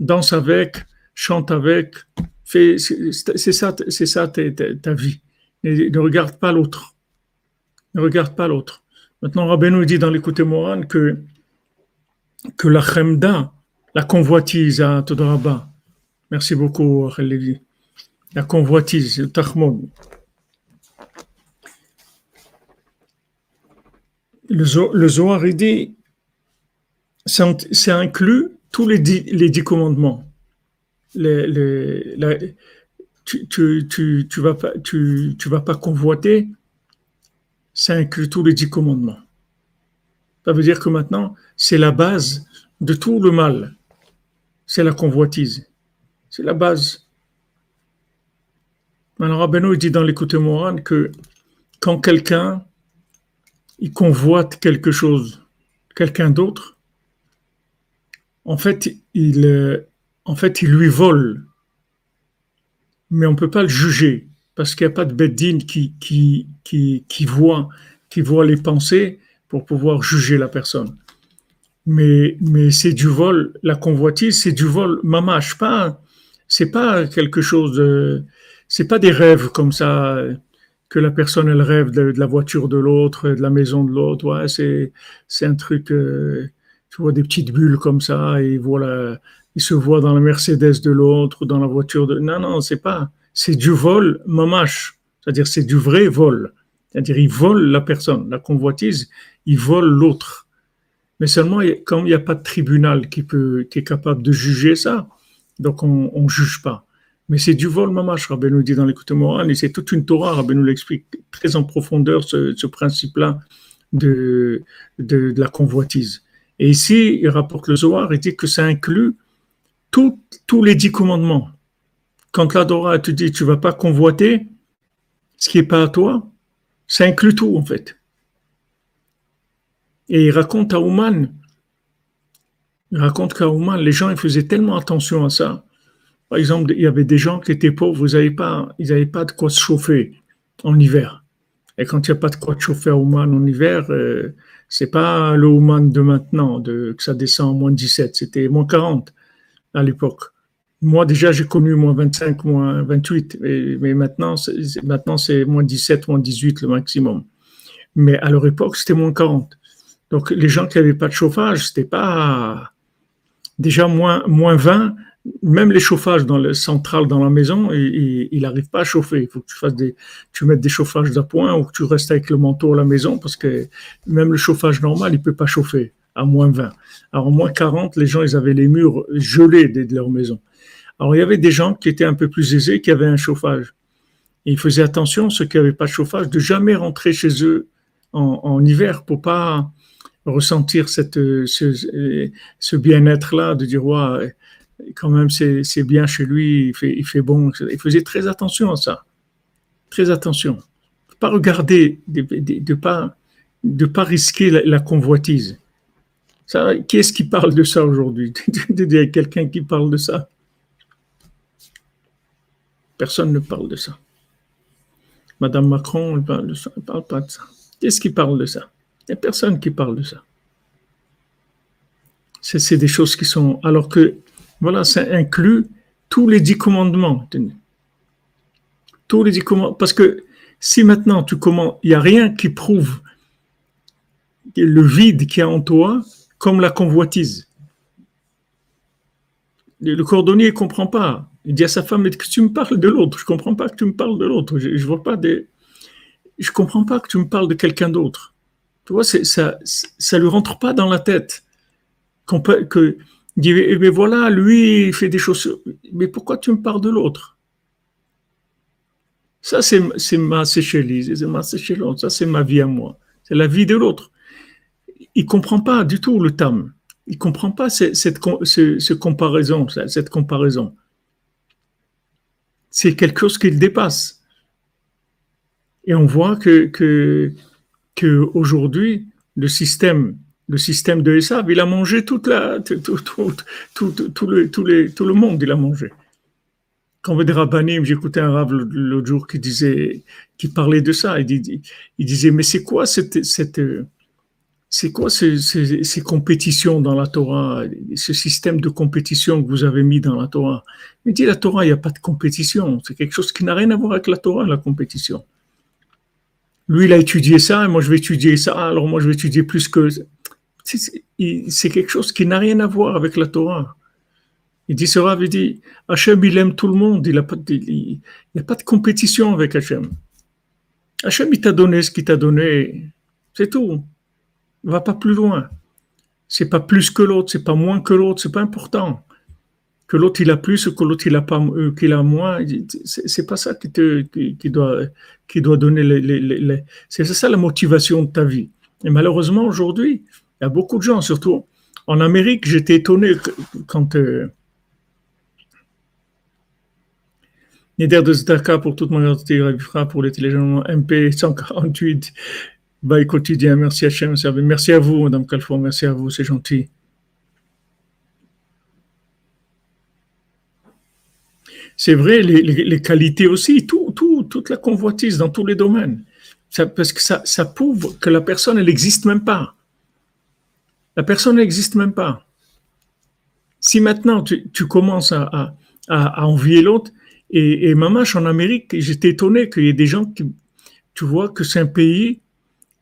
danse avec, chante avec, c'est ça, c'est ça ta, vie. ne regarde pas l'autre. Ne regarde pas l'autre. Maintenant, Rabbeinu dit dans l'écoute Moran que, que la chemda, la convoitise à Todoraba, merci beaucoup, la convoitise, le tachmon, le, Zohar, il dit, c'est inclus tous les dix, commandements. Tu, vas pas, convoiter, ça inclut tous les dix commandements. Ça veut dire que maintenant, c'est la base de tout le mal. C'est la convoitise. C'est la base. Maintenant, Rabbeinu dit dans l'écoute Moran que quand quelqu'un il convoite quelque chose, quelqu'un d'autre, en fait, il, euh, en fait, il lui vole. Mais on ne peut pas le juger parce qu'il n'y a pas de beddine qui, qui, qui, qui, voit, qui voit les pensées pour pouvoir juger la personne. Mais, mais c'est du vol, la convoitise, c'est du vol mamache, pas, c'est pas quelque chose de, c'est pas des rêves comme ça que la personne elle rêve de, la voiture de l'autre, de la maison de l'autre. Ouais, c'est c'est un truc. Euh, tu vois des petites bulles comme ça et voilà, il se voit dans la Mercedes de l'autre, dans la voiture de. Non, non, c'est pas. C'est du vol mamache. C'est-à-dire c'est du vrai vol. C'est-à-dire il vole la personne, la convoitise, il vole l'autre. Mais seulement quand il n'y a pas de tribunal qui peut qui est capable de juger ça, donc on ne juge pas. Mais c'est du vol mamash, nous dit dans l'écoute morale, et c'est toute une Torah, nous l'explique très en profondeur, ce, principe-là de, de, la convoitise. Et ici, il rapporte le Zohar, il dit que ça inclut tous les dix commandements. Quand la Torah te dit tu vas pas convoiter ce qui est pas à toi, ça inclut tout en fait. Et il raconte à Ouman, il raconte qu'à Ouman, les gens faisaient tellement attention à ça par exemple, il y avait des gens qui étaient pauvres, vous avez pas, ils n'avaient pas de quoi se chauffer en hiver. Et quand il n'y a pas de quoi se chauffer à Ouman en hiver, euh, c'est pas le Ouman de maintenant, que ça descend à moins 17, c'était moins 40 à l'époque. Moi, déjà, j'ai connu moins 25, moins 28, mais, maintenant, c'est, maintenant, c'est moins 17, moins 18 le maximum. Mais à leur époque, c'était moins 40. Donc, les gens qui n'avaient pas de chauffage, c'était pas déjà moins, moins 20, même les chauffages dans le central dans la maison, il n'arrive pas à chauffer. Il faut que tu fasses des, tu mettes des chauffages d'appoint ou que tu restes avec le manteau à la maison parce que même le chauffage normal, il peut pas chauffer. à moins 20. Alors, moins 40, les gens, ils avaient les murs gelés de leur maison. Alors, il y avait des gens qui étaient un peu plus aisés, qui avaient un chauffage. Ils faisaient attention, ceux qui n'avaient pas de chauffage, de jamais rentrer chez eux en, en hiver pour pas ressentir cette, ce, ce bien-être-là, de dire, ouais, quand même, c'est bien chez lui, il fait, il fait bon. Il faisait très attention à ça. Très attention. Pas regarder, de ne pas, de pas risquer la, convoitise. Ça, qui est-ce qui parle de ça aujourd'hui? Il y a quelqu'un qui parle de ça? Personne ne parle de ça. Madame Macron, elle parle, parle pas de ça. Qui est-ce qui parle de ça? Il n'y a personne qui parle de ça. C'est des choses qui sont... Alors que voilà, ça inclut tous les dix commandements. Tous les dix commandements. Parce que si maintenant tu commences, il n'y a rien qui prouve le vide qu'il y a en toi comme la convoitise. Le cordonnier ne comprend pas. Il dit à sa femme, que tu me parles de l'autre? Je ne comprends pas que tu me parles de l'autre. Je ne vois pas des... Je comprends pas que tu me parles de quelqu'un d'autre. Tu vois, ça ne lui rentre pas dans la tête. que, il dit, mais voilà, lui, il fait des choses. Mais pourquoi tu me parles de l'autre? Ça, c'est ma séchelise, c'est ma séchelise, ça, c'est ma vie à moi. C'est la vie de l'autre. Il ne comprend pas du tout le tam. Il ne comprend pas cette, cette, comparaison, cette comparaison. C'est quelque chose qu'il dépasse. Et on voit que, que, que aujourd'hui, le système le système de Esav, il a mangé tout, tout, le, tout, tout le monde, il a mangé. Quand on veut des rabbinim, j'écoutais un rab l'autre jour qui disait, qui parlait de ça. Il, disait, mais c'est quoi cette, cette c'est quoi ces, ces, compétitions dans la Torah, ce système de compétition que vous avez mis dans la Torah? Il dit, la Torah, il n'y a pas de compétition. C'est quelque chose qui n'a rien à voir avec la Torah, la compétition. Lui, il a étudié ça, et moi, je vais étudier ça, alors moi, je vais étudier plus que c'est quelque chose qui n'a rien à voir avec la Torah. Il dit, ce Rav, il dit, Hachem, il aime tout le monde, il n'y a, pas de, compétition avec Hachem. Hachem, il t'a donné ce qu'il t'a donné, c'est tout. Ne va pas plus loin. C'est pas plus que l'autre, c'est pas moins que l'autre, c'est pas important. Que l'autre il a plus, que l'autre il a pas, euh, qu'il a moins, c'est pas ça qui te, qui, doit, qui doit donner les c'est ça la motivation de ta vie. Et malheureusement aujourd'hui, il y a beaucoup de gens, surtout en Amérique, j'étais étonné quand euh, Nider de Zdaka pour toute mon identité, pour les téléchargements MP 148, bail quotidien. Merci Hachem, merci à vous, Madame Calfon, merci à vous, c'est gentil. C'est vrai, les, qualités aussi, tout, tout, toute la convoitise dans tous les domaines. parce que ça prouve que la personne, elle n'existe même pas. La personne n'existe même pas. Si maintenant tu, commences à, envier l'autre, et, et Mamache en Amérique, j'étais étonné qu'il y ait des gens qui, tu vois, que c'est un pays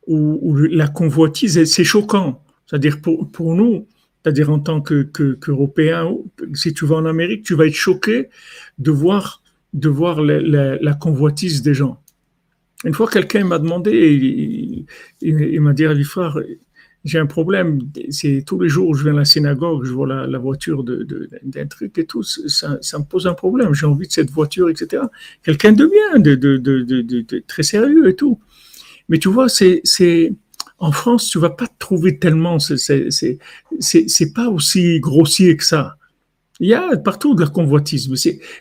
où, la convoitise, c'est choquant. C'est-à-dire pour, nous, c'est-à-dire en tant qu'Européens, que, si tu vas en Amérique, tu vas être choqué de voir, de voir la, convoitise des gens. Une fois, quelqu'un m'a demandé, il, il, m'a dit, frère, j'ai un problème. C'est tous les jours je viens à la synagogue, je vois la, voiture d'un de, truc et tout, ça, me pose un problème. J'ai envie de cette voiture, etc. Quelqu'un de bien, de, de, très sérieux et tout. Mais tu vois, c'est en France, tu vas pas trouver tellement. C'est pas aussi grossier que ça. Il y a partout de la convoitise,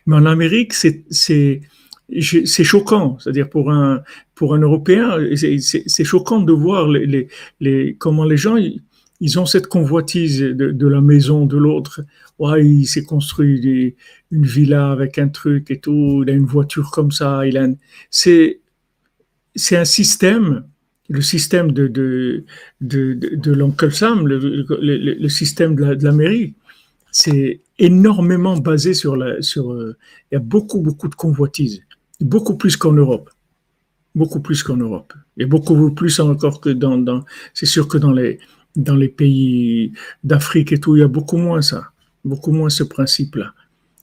mais en Amérique, c'est c'est choquant, c'est-à-dire pour un pour un Européen, c'est choquant de voir les, les, les, comment les gens ils, ont cette convoitise de, de la maison de l'autre. Ouais, il s'est construit une villa avec un truc et tout, il a une voiture comme ça, il a c'est c'est un système, le système de de de, de, l'oncle Sam, le, le, le, système de la, de la mairie, c'est énormément basé sur la sur euh, il y a beaucoup beaucoup de convoitise beaucoup plus qu'en Europe. Beaucoup plus qu'en Europe. Et beaucoup plus encore que dans, c'est sûr que dans les, dans les pays d'Afrique et tout, il y a beaucoup moins ça. Beaucoup moins ce principe-là.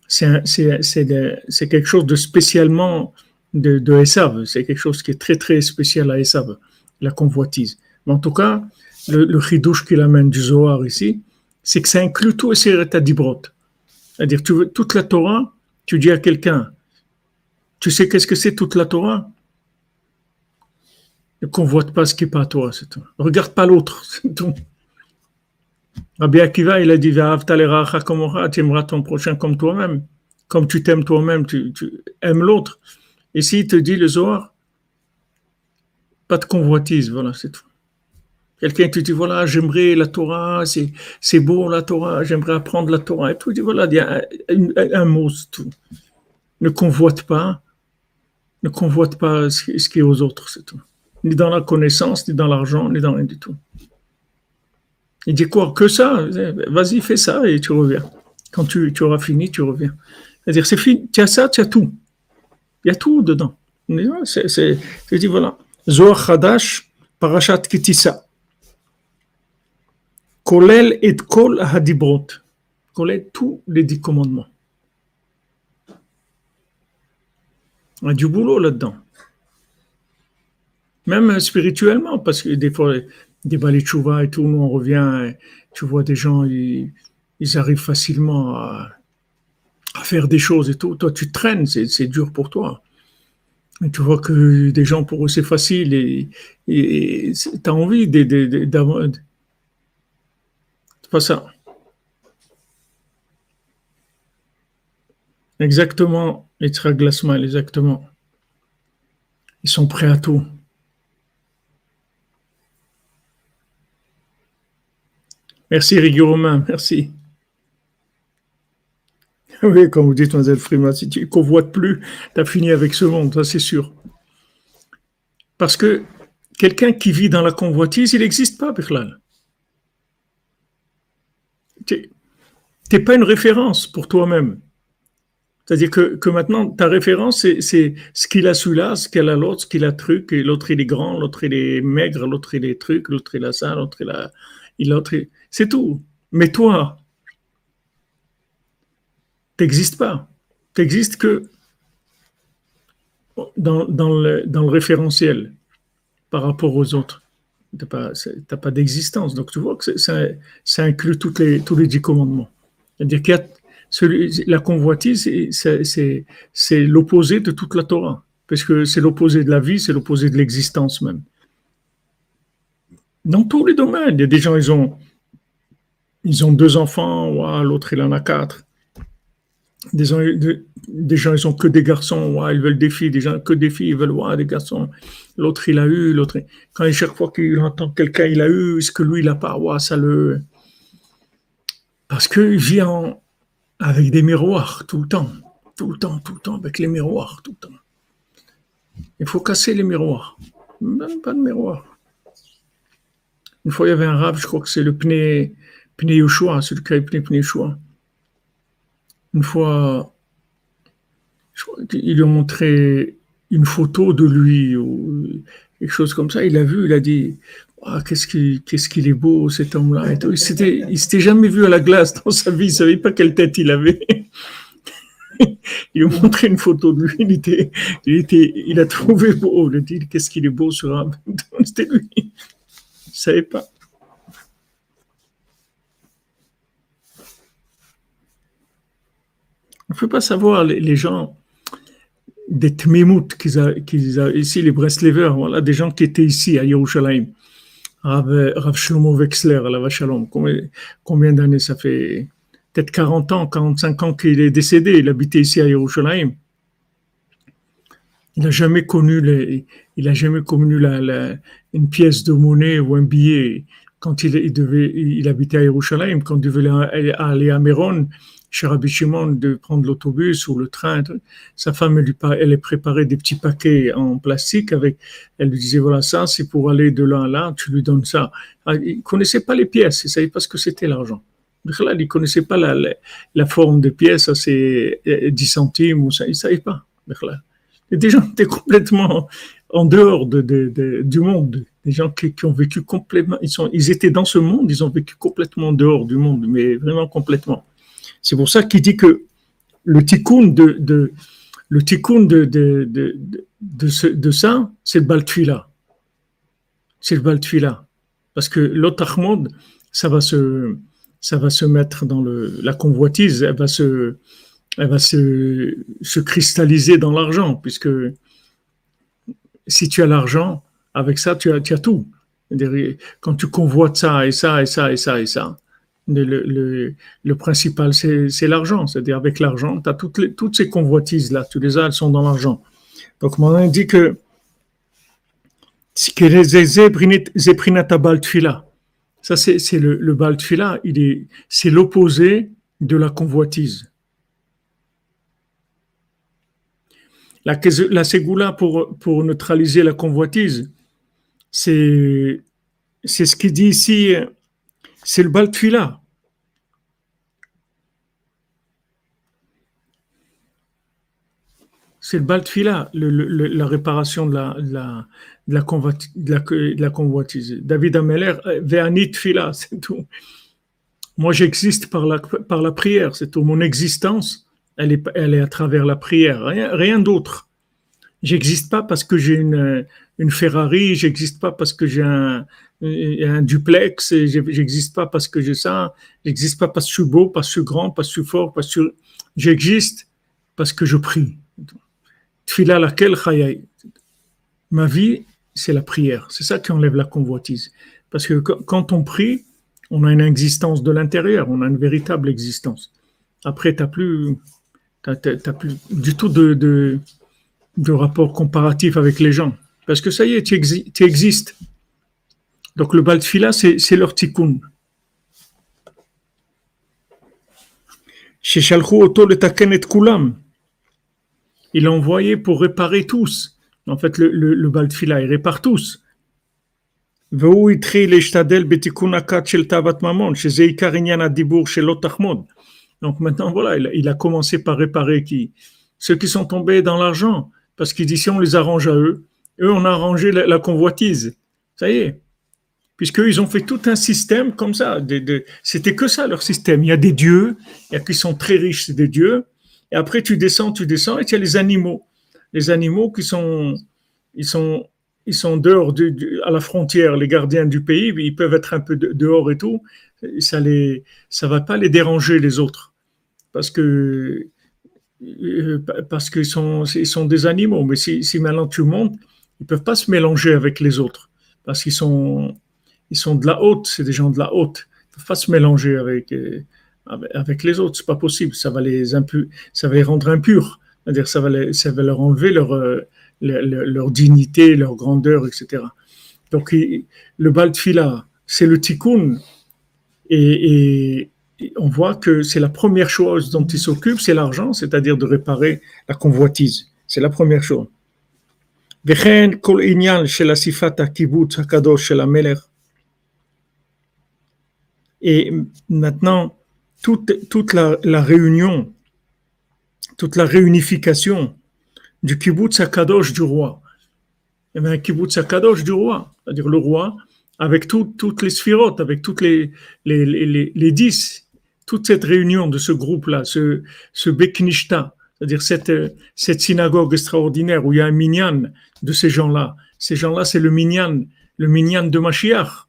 C'est, c'est, quelque chose de spécialement de, de C'est quelque chose qui est très, très spécial à Esav, la convoitise. Mais en tout cas, le, le chidouche qu'il amène du Zohar ici, c'est que ça inclut tout Seret Dibrot. C'est-à-dire, tu veux toute la Torah, tu dis à quelqu'un, tu sais qu'est-ce que c'est toute la Torah? Ne convoite pas ce qui n'est pas à toi, c'est tout. Regarde pas l'autre, c'est tout. Rabbi Akiva, il a dit, tu aimeras ton prochain comme toi-même. Comme tu t'aimes toi-même, tu, tu aimes l'autre. Et s'il te dit le Zohar, pas de convoitise, voilà, c'est tout. Quelqu'un te dit, voilà, j'aimerais la Torah, c'est beau la Torah, j'aimerais apprendre la Torah. Et tout, dit, voilà, il y a un, mot, c'est tout. Ne convoite pas, ne convoite pas ce qui est aux autres, c'est tout. Ni dans la connaissance, ni dans l'argent, ni dans rien du tout. Il dit quoi Que ça? Vas-y, fais ça et tu reviens. Quand tu, auras fini, tu reviens. C'est-à-dire, c'est fini, tu as ça, tu as tout. Il y a tout dedans. C'est, dis, voilà. Zohar Hadash, Parashat Kitissa. Kolel et Kol Hadibrot. Kolel tous les dix commandements. On a du boulot là-dedans. Même spirituellement, parce que des fois, des baléchouva et tout, nous on revient, tu vois des gens, ils, arrivent facilement à, faire des choses et tout. Toi, tu traînes, c'est dur pour toi. Et tu vois que des gens, pour eux, c'est facile et tu as envie d'avoir. C'est pas ça. Exactement, les glacement, exactement. Ils sont prêts à tout. Merci Rigo merci. Oui, comme vous dites, Mademoiselle Frima, si tu ne convoites plus, tu as fini avec ce monde, ça c'est sûr. Parce que quelqu'un qui vit dans la convoitise, il n'existe pas, Birlal. Tu n'es pas une référence pour toi-même. C'est-à-dire que, maintenant, ta référence, c'est ce qu'il a celui-là, ce qu'elle a l'autre, ce qu'il a truc, et l'autre il est grand, l'autre il est maigre, l'autre il est truc, l'autre il a ça, l'autre il a. L'autre, c'est tout. Mais toi, n'existes pas. Tu n'existes que dans, le, dans, le, référentiel par rapport aux autres. Tu n'as pas, d'existence. Donc tu vois que ça, ça inclut les, tous les dix commandements. C'est-à-dire qu'il y a la convoitise, c'est l'opposé de toute la Torah. Parce que c'est l'opposé de la vie, c'est l'opposé de l'existence même. Dans tous les domaines, il y a des gens, ils ont, ils ont deux enfants, l'autre il en a quatre. Des gens, des gens, ils ont que des garçons, ils veulent des filles, des gens que des filles, ils veulent voir des garçons. L'autre il a eu, l'autre. Quand chaque fois qu'il entend quelqu'un, il a eu, ce que lui il a pas, ça le. Parce qu'il vit avec des miroirs tout le temps, tout le temps, tout le temps, avec les miroirs tout le temps. Il faut casser les miroirs. Même pas de miroir. Une fois, il y avait un rab, je crois que c'est le Pnei, Pnei Yoshua, celui qui a Pnei Pnei Yoshua. Une fois, il lui a montré une photo de lui ou quelque chose comme ça. Il a vu, il a dit ah, qu'est-ce qu'il est beau cet homme-là. Il s'était, il s'était jamais vu à la glace dans sa vie. Il savait pas quelle tête il avait. il lui montré une photo de lui. Il était, il était, il a trouvé beau. Il a dit qu'est-ce qu'il est beau ce rab. C'était lui ne savais pas. On ne peut pas savoir les, gens des Tmimout qu'ils ont ici, les Breslevers, voilà, des gens qui étaient ici à Yerushalayim. Rav, Shlomo Wexler, la Vachalom. Combien, combien d'années ça fait? Peut-être 40 ans, 45 ans qu'il est décédé. Il habitait ici à Yerushalayim. Il n'a jamais connu les, il a jamais connu la, une pièce de monnaie ou un billet quand il, devait, il habitait à Yerushalayim, quand il devait aller à Méron, chez Rabbi Shimon, de prendre l'autobus ou le train. Sa femme, elle, lui, elle préparé des petits paquets en plastique avec, elle lui disait, voilà, ça, c'est pour aller de là à là, tu lui donnes ça. Ah, il connaissait pas les pièces, il savait pas ce que c'était l'argent. Il ne connaissait pas la, la, forme des pièces, c'est 10 centimes ou ça, il savait pas. Et des gens étaient complètement en dehors de, du monde. Des gens qui, ont vécu complètement, ils, sont, ils étaient dans ce monde, ils ont vécu complètement en dehors du monde, mais vraiment complètement. C'est pour ça qu'il dit que le tikkun de, de le tikkun de, de, de, de, ça, c'est le baltfila. C'est le baltfila. Parce que monde, ça va se, ça va se mettre dans le, la convoitise, elle va se, elle va se, se cristalliser dans l'argent, puisque si tu as l'argent, avec ça, tu as, tu as tout. Quand tu convoites ça et ça et ça et ça et ça, le, le, principal, c'est l'argent. C'est-à-dire, avec l'argent, tu as toutes, toutes ces convoitises-là, tu les as, elles sont dans l'argent. Donc, mon dit que Ça, c'est le, le baltfila, il est, c'est l'opposé de la convoitise. La, la ségoula pour, pour neutraliser la convoitise, c'est ce qu'il dit ici, c'est le baltfila. C'est le baltfila, le, le, la réparation de la, la, de la, de la, convoitise. David Ameller, euh, Ve'anit fila, c'est tout. Moi, j'existe par la, par la prière, c'est tout. Mon existence, elle est, elle est à travers la prière, rien, rien d'autre. J'existe pas parce que j'ai une, une Ferrari, j'existe pas parce que j'ai un, un duplex, j'existe pas parce que j'ai ça, j'existe pas parce que je suis beau, parce que je suis grand, parce que je suis fort, parce que j'existe parce que je prie. Tfila laquelle Ma vie, c'est la prière. C'est ça qui enlève la convoitise. Parce que quand on prie, on a une existence de l'intérieur, on a une véritable existence. Après, tu n'as plus, plus du tout de, de, rapport comparatif avec les gens. Parce que ça y est, tu, existes. Donc le Baltfila, c'est, leur tikkun. Il l'a envoyé pour réparer tous. En fait, le, le, le il répare tous. Donc maintenant, voilà, il, a commencé par réparer qui Ceux qui sont tombés dans l'argent, parce si on les arrange à eux, eux, on a arrangé la, convoitise. Ça y est. Puisqu'ils ont fait tout un système comme ça. C'était que ça, leur système. Il y a des dieux, qui sont très riches, des dieux. Et après, tu descends, tu descends, et il y a les animaux les animaux qui sont, ils sont, ils sont dehors à la frontière, les gardiens du pays, ils peuvent être un peu dehors et tout. Ça les, ça va pas les déranger les autres, parce que euh, parce qu'ils sont, ils sont des animaux. Mais si, si maintenant tu montes, ils peuvent pas se mélanger avec les autres, parce qu'ils sont, ils sont de la haute, c'est des gens de la haute. Ils peuvent pas se mélanger avec euh, avec les autres, c'est pas possible. Ça va les ça va les rendre impurs. C'est-à-dire ça va, ça va leur enlever leur, euh, leur, dignité, leur grandeur, etc. Donc le Baltfila, c'est le tikkun. Et, on voit que c'est la première chose dont il s'occupe, c'est l'argent, c'est-à-dire de réparer la convoitise. C'est la première chose. Et maintenant, toute, toute la, réunion toute la réunification du kibbutz Akadosh du roi. Y avait un kibbutz Akadosh du roi, c'est-à-dire le roi, avec toutes les sphirotes, avec toutes les, les, les, les, dix, toute cette réunion de ce groupe-là, ce, ce Beknishta, c'est-à-dire cette, cette synagogue extraordinaire où il y a un minyan de ces gens-là. Ces gens-là, c'est le minyan, le minyan de Mashiach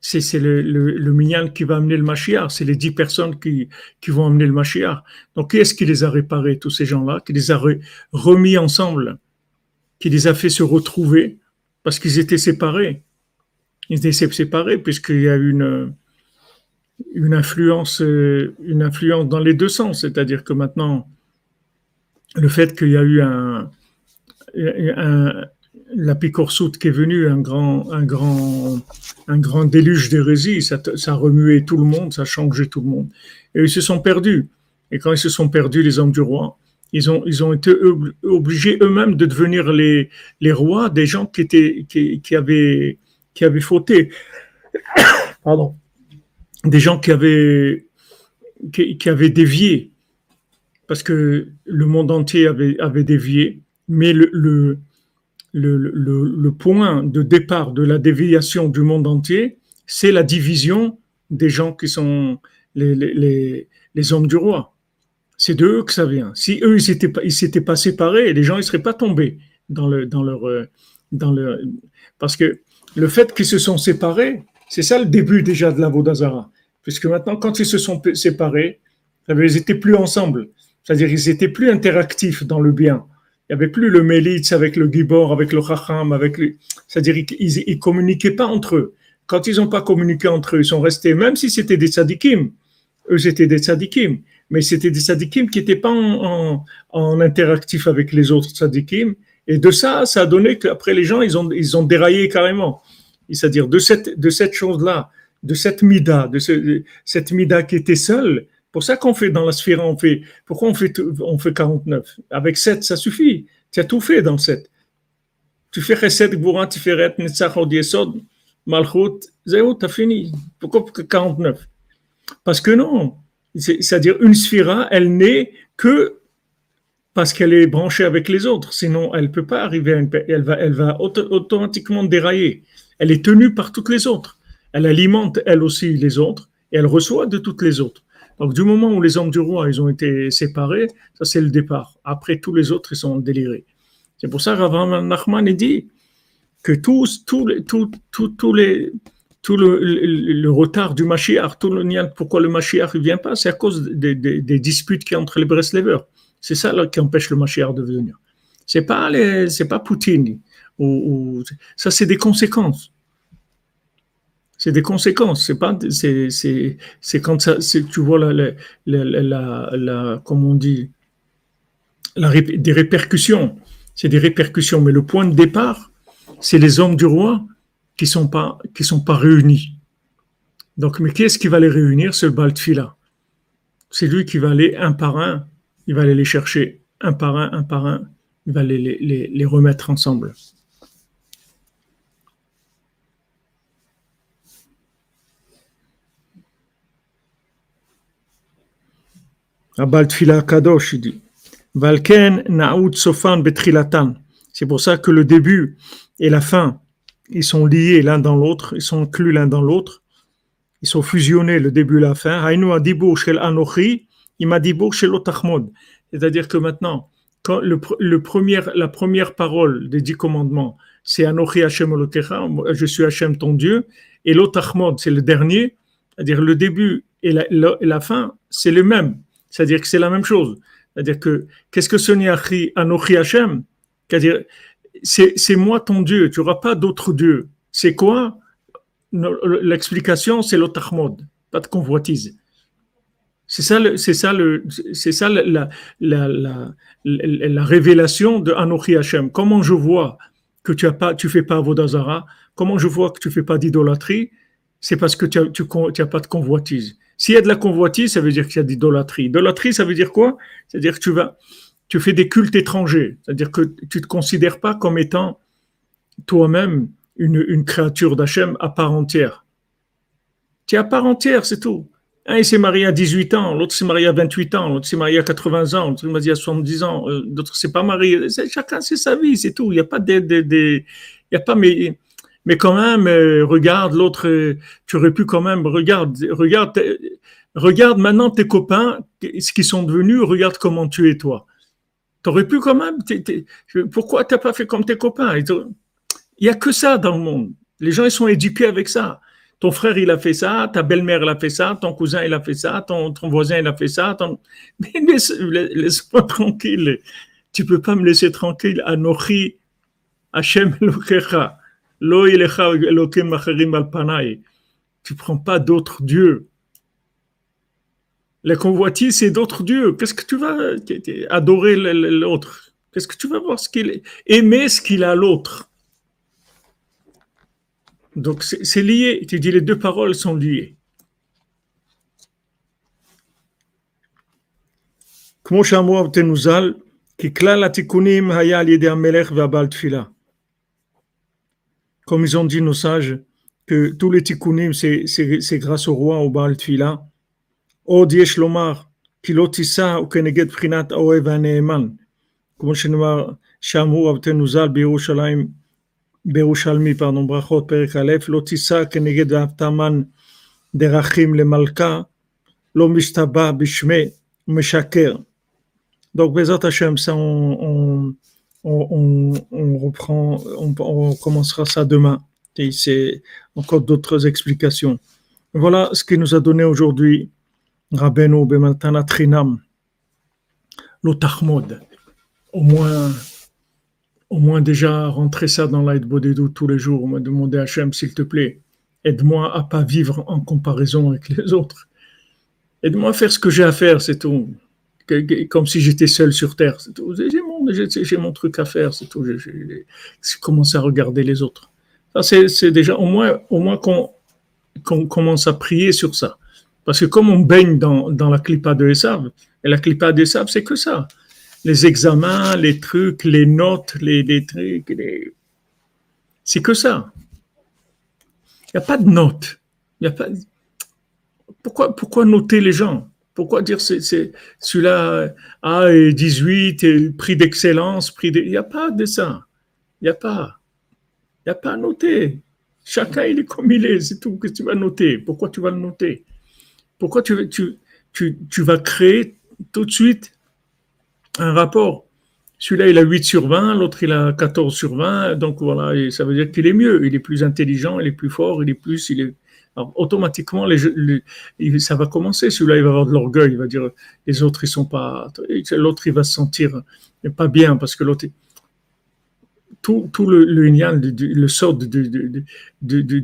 c'est le, le, le minyan qui va amener le Mashiach, c'est les dix personnes qui, vont amener le Mashiach. Donc, qui est-ce qui les a réparés, tous ces gens-là, qui les a remis ensemble, qui les a fait se retrouver parce qu'ils étaient séparés? Ils étaient séparés puisqu'il y a une, une influence, une influence dans les deux sens. C'est-à-dire que maintenant, le fait qu'il y a eu un, la Picorsoute qui est venue, un grand, un grand, un grand déluge d'hérésie, ça, ça a remué tout le monde, ça a changé tout le monde. Et ils se sont perdus. Et quand ils se sont perdus, les hommes du roi, ils ont, ils ont été obligés eux-mêmes de devenir les, les rois des gens qui, étaient, qui, qui, avaient, qui avaient fauté. Pardon. Des gens qui avaient, qui, avaient dévié. Parce que le monde entier avait, avait dévié. Mais le le, point de départ de la déviation du monde entier, c'est la division des gens qui sont les, hommes du roi. C'est de eux que ça vient. Si eux, ils s'étaient pas, s'étaient pas séparés, les gens, ils seraient pas tombés dans le, dans leur, dans le, parce que le fait qu'ils se sont séparés, C'est ça le début déjà de la Vodazara. Puisque maintenant, quand ils se sont séparés, ils n'étaient plus ensemble. C'est-à-dire ils n'étaient plus interactifs dans le bien. Il n'y avait plus le Mélitz avec le Gibor, avec le Chacham, avec le... C'est-à-dire qu'ils ne communiquaient pas entre eux. Quand ils n'ont pas communiqué entre eux, ils sont restés, même si c'était des tzadikim, eux étaient des tzadikim, mais c'était des tzadikim qui n'étaient pas en, en, interactif avec les autres tzadikim. Et de ça, ça a donné qu'après les gens, ils ont, ils ont déraillé carrément. C'est-à-dire de cette, de cette chose-là, de cette mida, de ce, cette mida qui était seule, pour ça qu'on fait dans la sphère, on fait, pourquoi on fait, on fait 49 Avec 7, ça suffit. Tu as tout fait dans 7. Tu fais Chesed, Gvura, Tiferet, Netzach, Yesod, Malchut, Zéo, tu as fini. Pourquoi 49 Parce que non. C'est-à-dire, une sphira, elle n'est que parce qu'elle est branchée avec les autres. Sinon, elle ne peut pas arriver à une. Elle va, elle va automatiquement dérailler. Elle est tenue par toutes les autres. Elle alimente, elle aussi, les autres et elle reçoit de toutes les autres. Donc, du moment où les hommes du roi, ils ont été séparés, ça c'est le départ. Après, tous les autres, ils sont délirés. C'est pour ça Rav Nachman dit que tous, tous les, tout, tout, le, retard du Mashiach, pourquoi le Mashiach ne vient pas, c'est à cause des, disputes qui entre les Breslevers. C'est ça qui empêche le Mashiach de venir. C'est pas pas Poutine. Ou, ça, c'est des conséquences c'est des conséquences. C'est pas, c'est, c'est, c'est quand ça, tu vois la, la, la, comme on dit, des répercussions. C'est des répercussions, mais le point de départ, c'est les hommes du roi qui sont pas, qui sont pas réunis. Donc, mais qui est-ce qui va les réunir Ce Baltfila? C'est lui qui va aller un par un, il va aller les chercher un par un, un par un, il va les, les, les remettre ensemble. Kadosh, dit. Valken Sofan Betrilatan. C'est pour ça que le début et la fin, ils sont liés l'un dans l'autre, ils sont inclus l'un dans l'autre, ils sont fusionnés le début et la fin. Shel Anochi, Shel C'est-à-dire que maintenant, quand la première parole des dix commandements, c'est Anochi Hashem je suis Hashem ton Dieu, et l'Otachmod, c'est le dernier, c'est-à-dire le début et la fin, c'est le même. C'est-à-dire que c'est la même chose. C'est-à-dire que, qu'est-ce que ce Niachi Anochi Hashem? C'est-à-dire, c'est moi ton Dieu, tu n'auras pas d'autre Dieu. C'est quoi? L'explication, c'est l'otachmod, pas de convoitise. C'est ça, c'est ça, c'est ça la, la, la, la, révélation de Anochi Hashem. Comment je vois que tu as pas, tu fais pas Vodazara Comment je vois que tu fais pas d'idolâtrie? C'est parce que tu n'as pas de convoitise. S'il y a de la convoitise, ça veut dire qu'il y a d'idolâtrie. Idolâtrie, ça veut dire quoi? C'est-à-dire que tu vas, tu fais des cultes étrangers. C'est-à-dire que tu ne te considères pas comme étant toi-même une, créature d'Hachem à part entière. Tu es à part entière, c'est tout. Un, il s'est marié à 18 ans, l'autre s'est marié à 28 ans, l'autre s'est marié à 80 ans, l'autre s'est marié à 70 ans, euh, l'autre s'est pas marié. Chacun, c'est sa vie, c'est tout. Il n'y a pas des, il y a pas, mais mais quand même, euh, regarde l'autre, euh, tu aurais pu quand même, regarde, regarde, regarde maintenant tes copains, ce qu'ils sont devenus, regarde comment tu es toi. Tu aurais pu quand même, pourquoi tu n'as pas fait comme tes copains? Il n'y a que ça dans le monde. Les gens, ils sont éduqués avec ça. Ton frère, il a fait ça, ta belle-mère, elle a fait ça, ton cousin, il a fait ça, ton, voisin, il a fait ça. Mais laisse-moi tranquille. Tu peux pas me laisser tranquille. Anochi, Hashem Lokecha. Tu prends pas d'autres dieux. La convoitise, c'est d'autres dieux. Qu'est-ce que tu vas adorer l'autre Qu'est-ce que tu vas voir ce qu'il aimer ce qu'il a l'autre Donc c'est lié. Tu dis les deux paroles sont liées. כמו שאמרו אבותינו כי כלל התיקונים היה על ידי המלך והבעל תפילה comme ils ont dit nos sages, que tous les tikkunim, c'est grâce au roi, au Baal Tfila. עוד יש לומר, כי לא תישא וכנגד בחינת האוהב והנאמן, כמו שנאמר, שאמרו רבותינו ז"ל בירושלים, בירושלמי, פרדון, ברכות, פרק א', לא תישא כנגד ואהבתמן דרכים למלכה, לא משתבע בשמי ומשקר. Donc, Bezat Hashem, ça, on, on, on, reprend, on, commencera ça demain. Et c'est encore d'autres explications. Voilà ce qu'il nous a donné aujourd'hui Rabbeinu Bemantana Trinam, l'Otachmod. Au moins, au moins déjà rentrer ça dans l'aide Bodedou tous les jours, me demander à Hachem, s'il te plaît, aide-moi à pas vivre en comparaison avec les autres. Aide-moi à faire ce que j'ai à faire, c'est tout. Comme si j'étais seul sur terre. J'ai mon, truc à faire, c'est tout. J'ai commencé à regarder les autres. C'est déjà au moins, au moins qu'on commence à prier sur ça. Parce que comme on baigne dans, la clipa de Esav, et la clipa de Esav, c'est que ça. Les examens, les trucs, les notes, les, trucs, c'est que ça. Il n'y a pas de notes. Y a pas... pourquoi, pourquoi noter les gens? Pourquoi dire c'est, celui-là a 18, et prix d'excellence, prix de... Il n'y a pas de ça. Il n'y a pas. Il n'y a pas à noter. Chacun, il est comme il est, c'est tout. que tu vas noter Pourquoi tu vas le noter? Pourquoi tu, tu, tu, tu vas créer tout de suite un rapport? Celui-là, il a 8 sur 20, l'autre, il a 14 sur 20. Donc voilà, ça veut dire qu'il est mieux, il est plus intelligent, il est plus fort, il est plus. Il est... Alors, automatiquement, ça va commencer. Celui-là, il va avoir de l'orgueil, il va dire les autres, ils sont pas. L'autre, il va se sentir pas bien parce que l'autre. Tout, tout le, le, le sort du, du, du, du,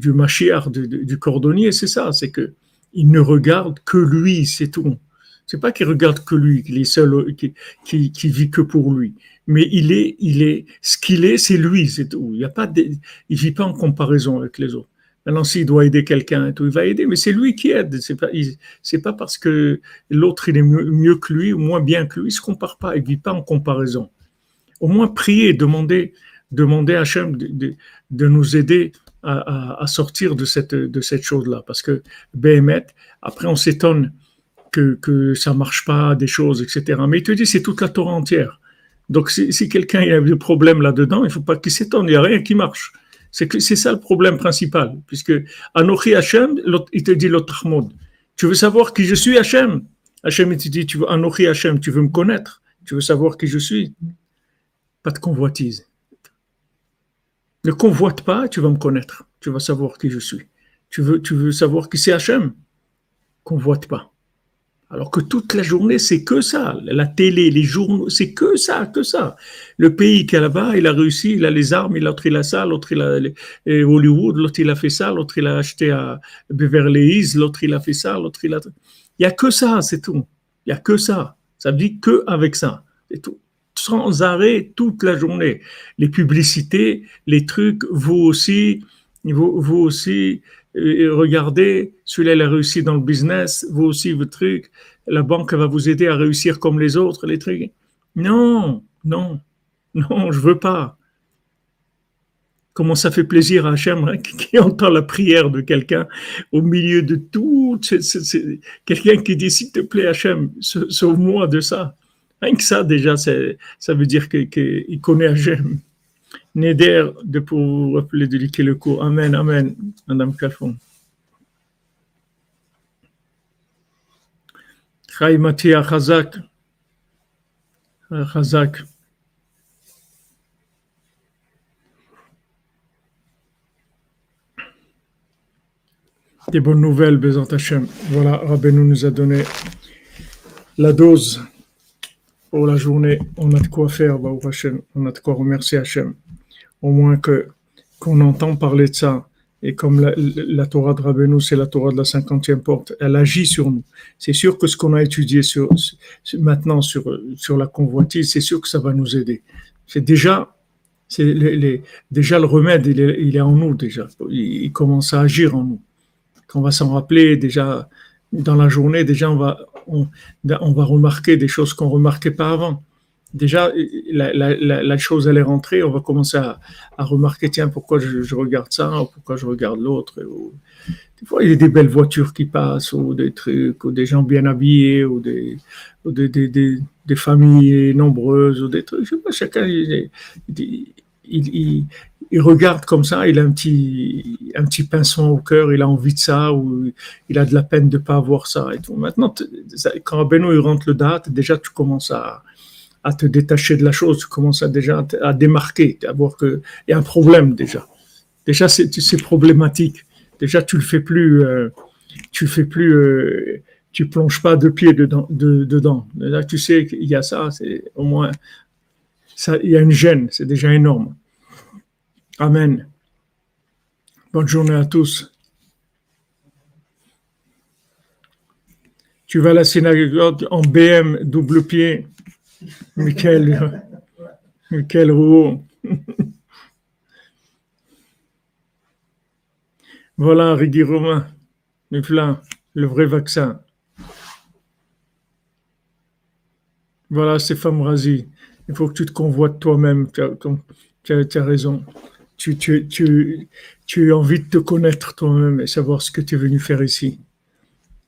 du cordonnier, c'est ça, c'est que il ne regarde que lui, c'est tout. C'est pas qu'il regarde que lui, qu'il est seul, qui, qui, vit que pour lui. Mais il est, il est, ce qu'il est, c'est lui, c'est tout. Il y a pas il vit pas en comparaison avec les autres. Maintenant, s'il doit aider quelqu'un, il va aider, mais c'est lui qui aide. C'est pas, c'est pas parce que l'autre il est mieux, que lui ou moins bien que lui. Il se compare pas. Il vit pas en comparaison. Au moins prier, demander, demander à Hachem de, de nous aider à, sortir de cette, de cette chose-là. Parce que BMET, après on s'étonne que, que ça marche pas, des choses, etc. Mais il te dit c'est toute la Torah entière. Donc si, si quelqu'un a des problèmes là-dedans, il faut pas qu'il s'étonne, il n'y a rien qui marche. C'est c'est ça le problème principal, puisque Anochi Hachem, il te dit mode. Tu veux savoir qui je suis Hachem Hachem, il te dit, tu veux Anochi Hachem, tu veux me connaître, tu veux savoir qui je suis? Pas de convoitise. Ne convoite pas, tu vas me connaître. Tu vas savoir qui je suis. Tu veux, tu veux savoir qui c'est Hachem Convoite pas. Alors que toute la journée, c'est que ça. La télé, les journaux, c'est que ça, que ça. Le pays qui est là-bas, il a réussi, il a les armes, l'autre il a ça, l'autre il a Hollywood, l'autre il a fait ça, l'autre il a acheté à Beverly Hills, l'autre il a fait ça, l'autre il a. Il n'y a que ça, c'est tout. Il n'y a que ça. Ça dit que avec ça. C'est tout sans arrêt toute la journée. Les publicités, les trucs, vous aussi, vous, aussi, regardez, celui-là, il a réussi dans le business, vous aussi, vos trucs, la banque va vous aider à réussir comme les autres, les trucs. Non, non, non, je veux pas. Comment ça fait plaisir à Hachem hein, qui entend la prière de quelqu'un au milieu de tout. Quelqu'un qui dit, s'il te plaît, Hachem, sauve-moi de ça. Rien que ça, déjà, ça veut dire qu'il connaît Hachem. Neder de pour vous rappeler de liquer le coup. Amen, Amen, Madame Calfon. Chai Matia Chazak. Chazak. Des bonnes nouvelles, Bézant Hachem. Voilà, Rabbeinu nous a donné la dose pour la journée, on a de quoi faire, on a de quoi remercier Hachem. Au moins que qu'on entend parler de ça. Et comme la, Torah de Rabbeinu, c'est la Torah de la cinquantième porte, elle agit sur nous. C'est sûr que ce qu'on a étudié sur, maintenant sur, sur la convoitise, c'est sûr que ça va nous aider. C'est déjà, les, déjà le remède, il est, il est, en nous déjà. Il, commence à agir en nous. Qu'on va s'en rappeler déjà dans la journée, déjà on va, on, va remarquer des choses qu'on ne remarquait pas avant. Déjà, la, chose, elle est rentrée, on va commencer à, remarquer, tiens, pourquoi je, regarde ça, ou pourquoi je regarde l'autre. Des fois, il y a des belles voitures qui passent, ou des trucs, ou des gens bien habillés, ou des, familles nombreuses, ou des trucs. Chacun, il regarde comme ça, il a un petit, un petit pincement au cœur, il a envie de ça, ou il a de la peine de ne pas avoir ça. Et tout. Maintenant, quand Benoît il rentre le date, déjà tu commences à, à te détacher de la chose, tu commences à déjà à démarquer, à voir qu'il y a un problème déjà. déjà c'est problématique. Déjà tu le fais plus, euh, tu fais plus, euh, tu plonges pas de pied dedans, tu sais qu'il y a ça, c'est au moins ça, il y a une gêne, c'est déjà énorme. Amen. Bonne journée à tous. Tu vas à la synagogue en BM double pied. Michael, Michael Rouault. voilà, Rigui Romain, le vrai vaccin. Voilà, c'est Razi. Il faut que tu te convoites toi-même. Tu as, raison. Tu as envie de te connaître toi-même et savoir ce que tu es venu faire ici.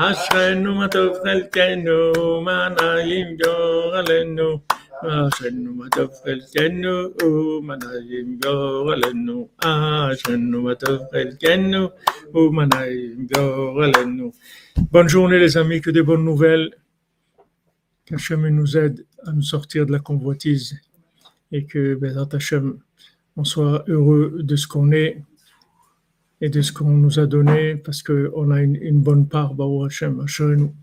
אשרנו מה טוב חלקנו, מה נעים גורלנו. אשרנו מה טוב חלקנו, ומה נעים גורלנו. אשרנו מה טוב חלקנו, ומה נעים גורלנו. Bonne journée les amis, que des bonnes nouvelles. Qu'Hachem nous aide à nous sortir de la convoitise et que Bézat Hachem, on soit heureux de ce qu'on est et de ce qu'on nous a donné, parce qu'on a une, bonne part, Baou Hashem, nous.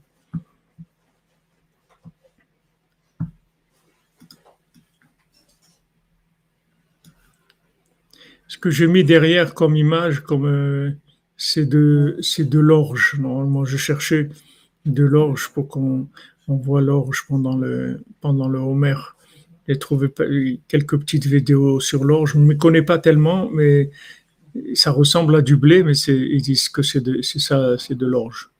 Ce que j'ai mis derrière comme image, comme euh, c'est de de l'orge. Normalement, je cherchais de l'orge pour qu'on on voit l'orge pendant le pendant le Homer. J'ai trouvé quelques petites vidéos sur l'orge. Je ne me connais pas tellement, mais ça ressemble à du blé, mais ils disent que c'est de, ça, c'est de l'orge.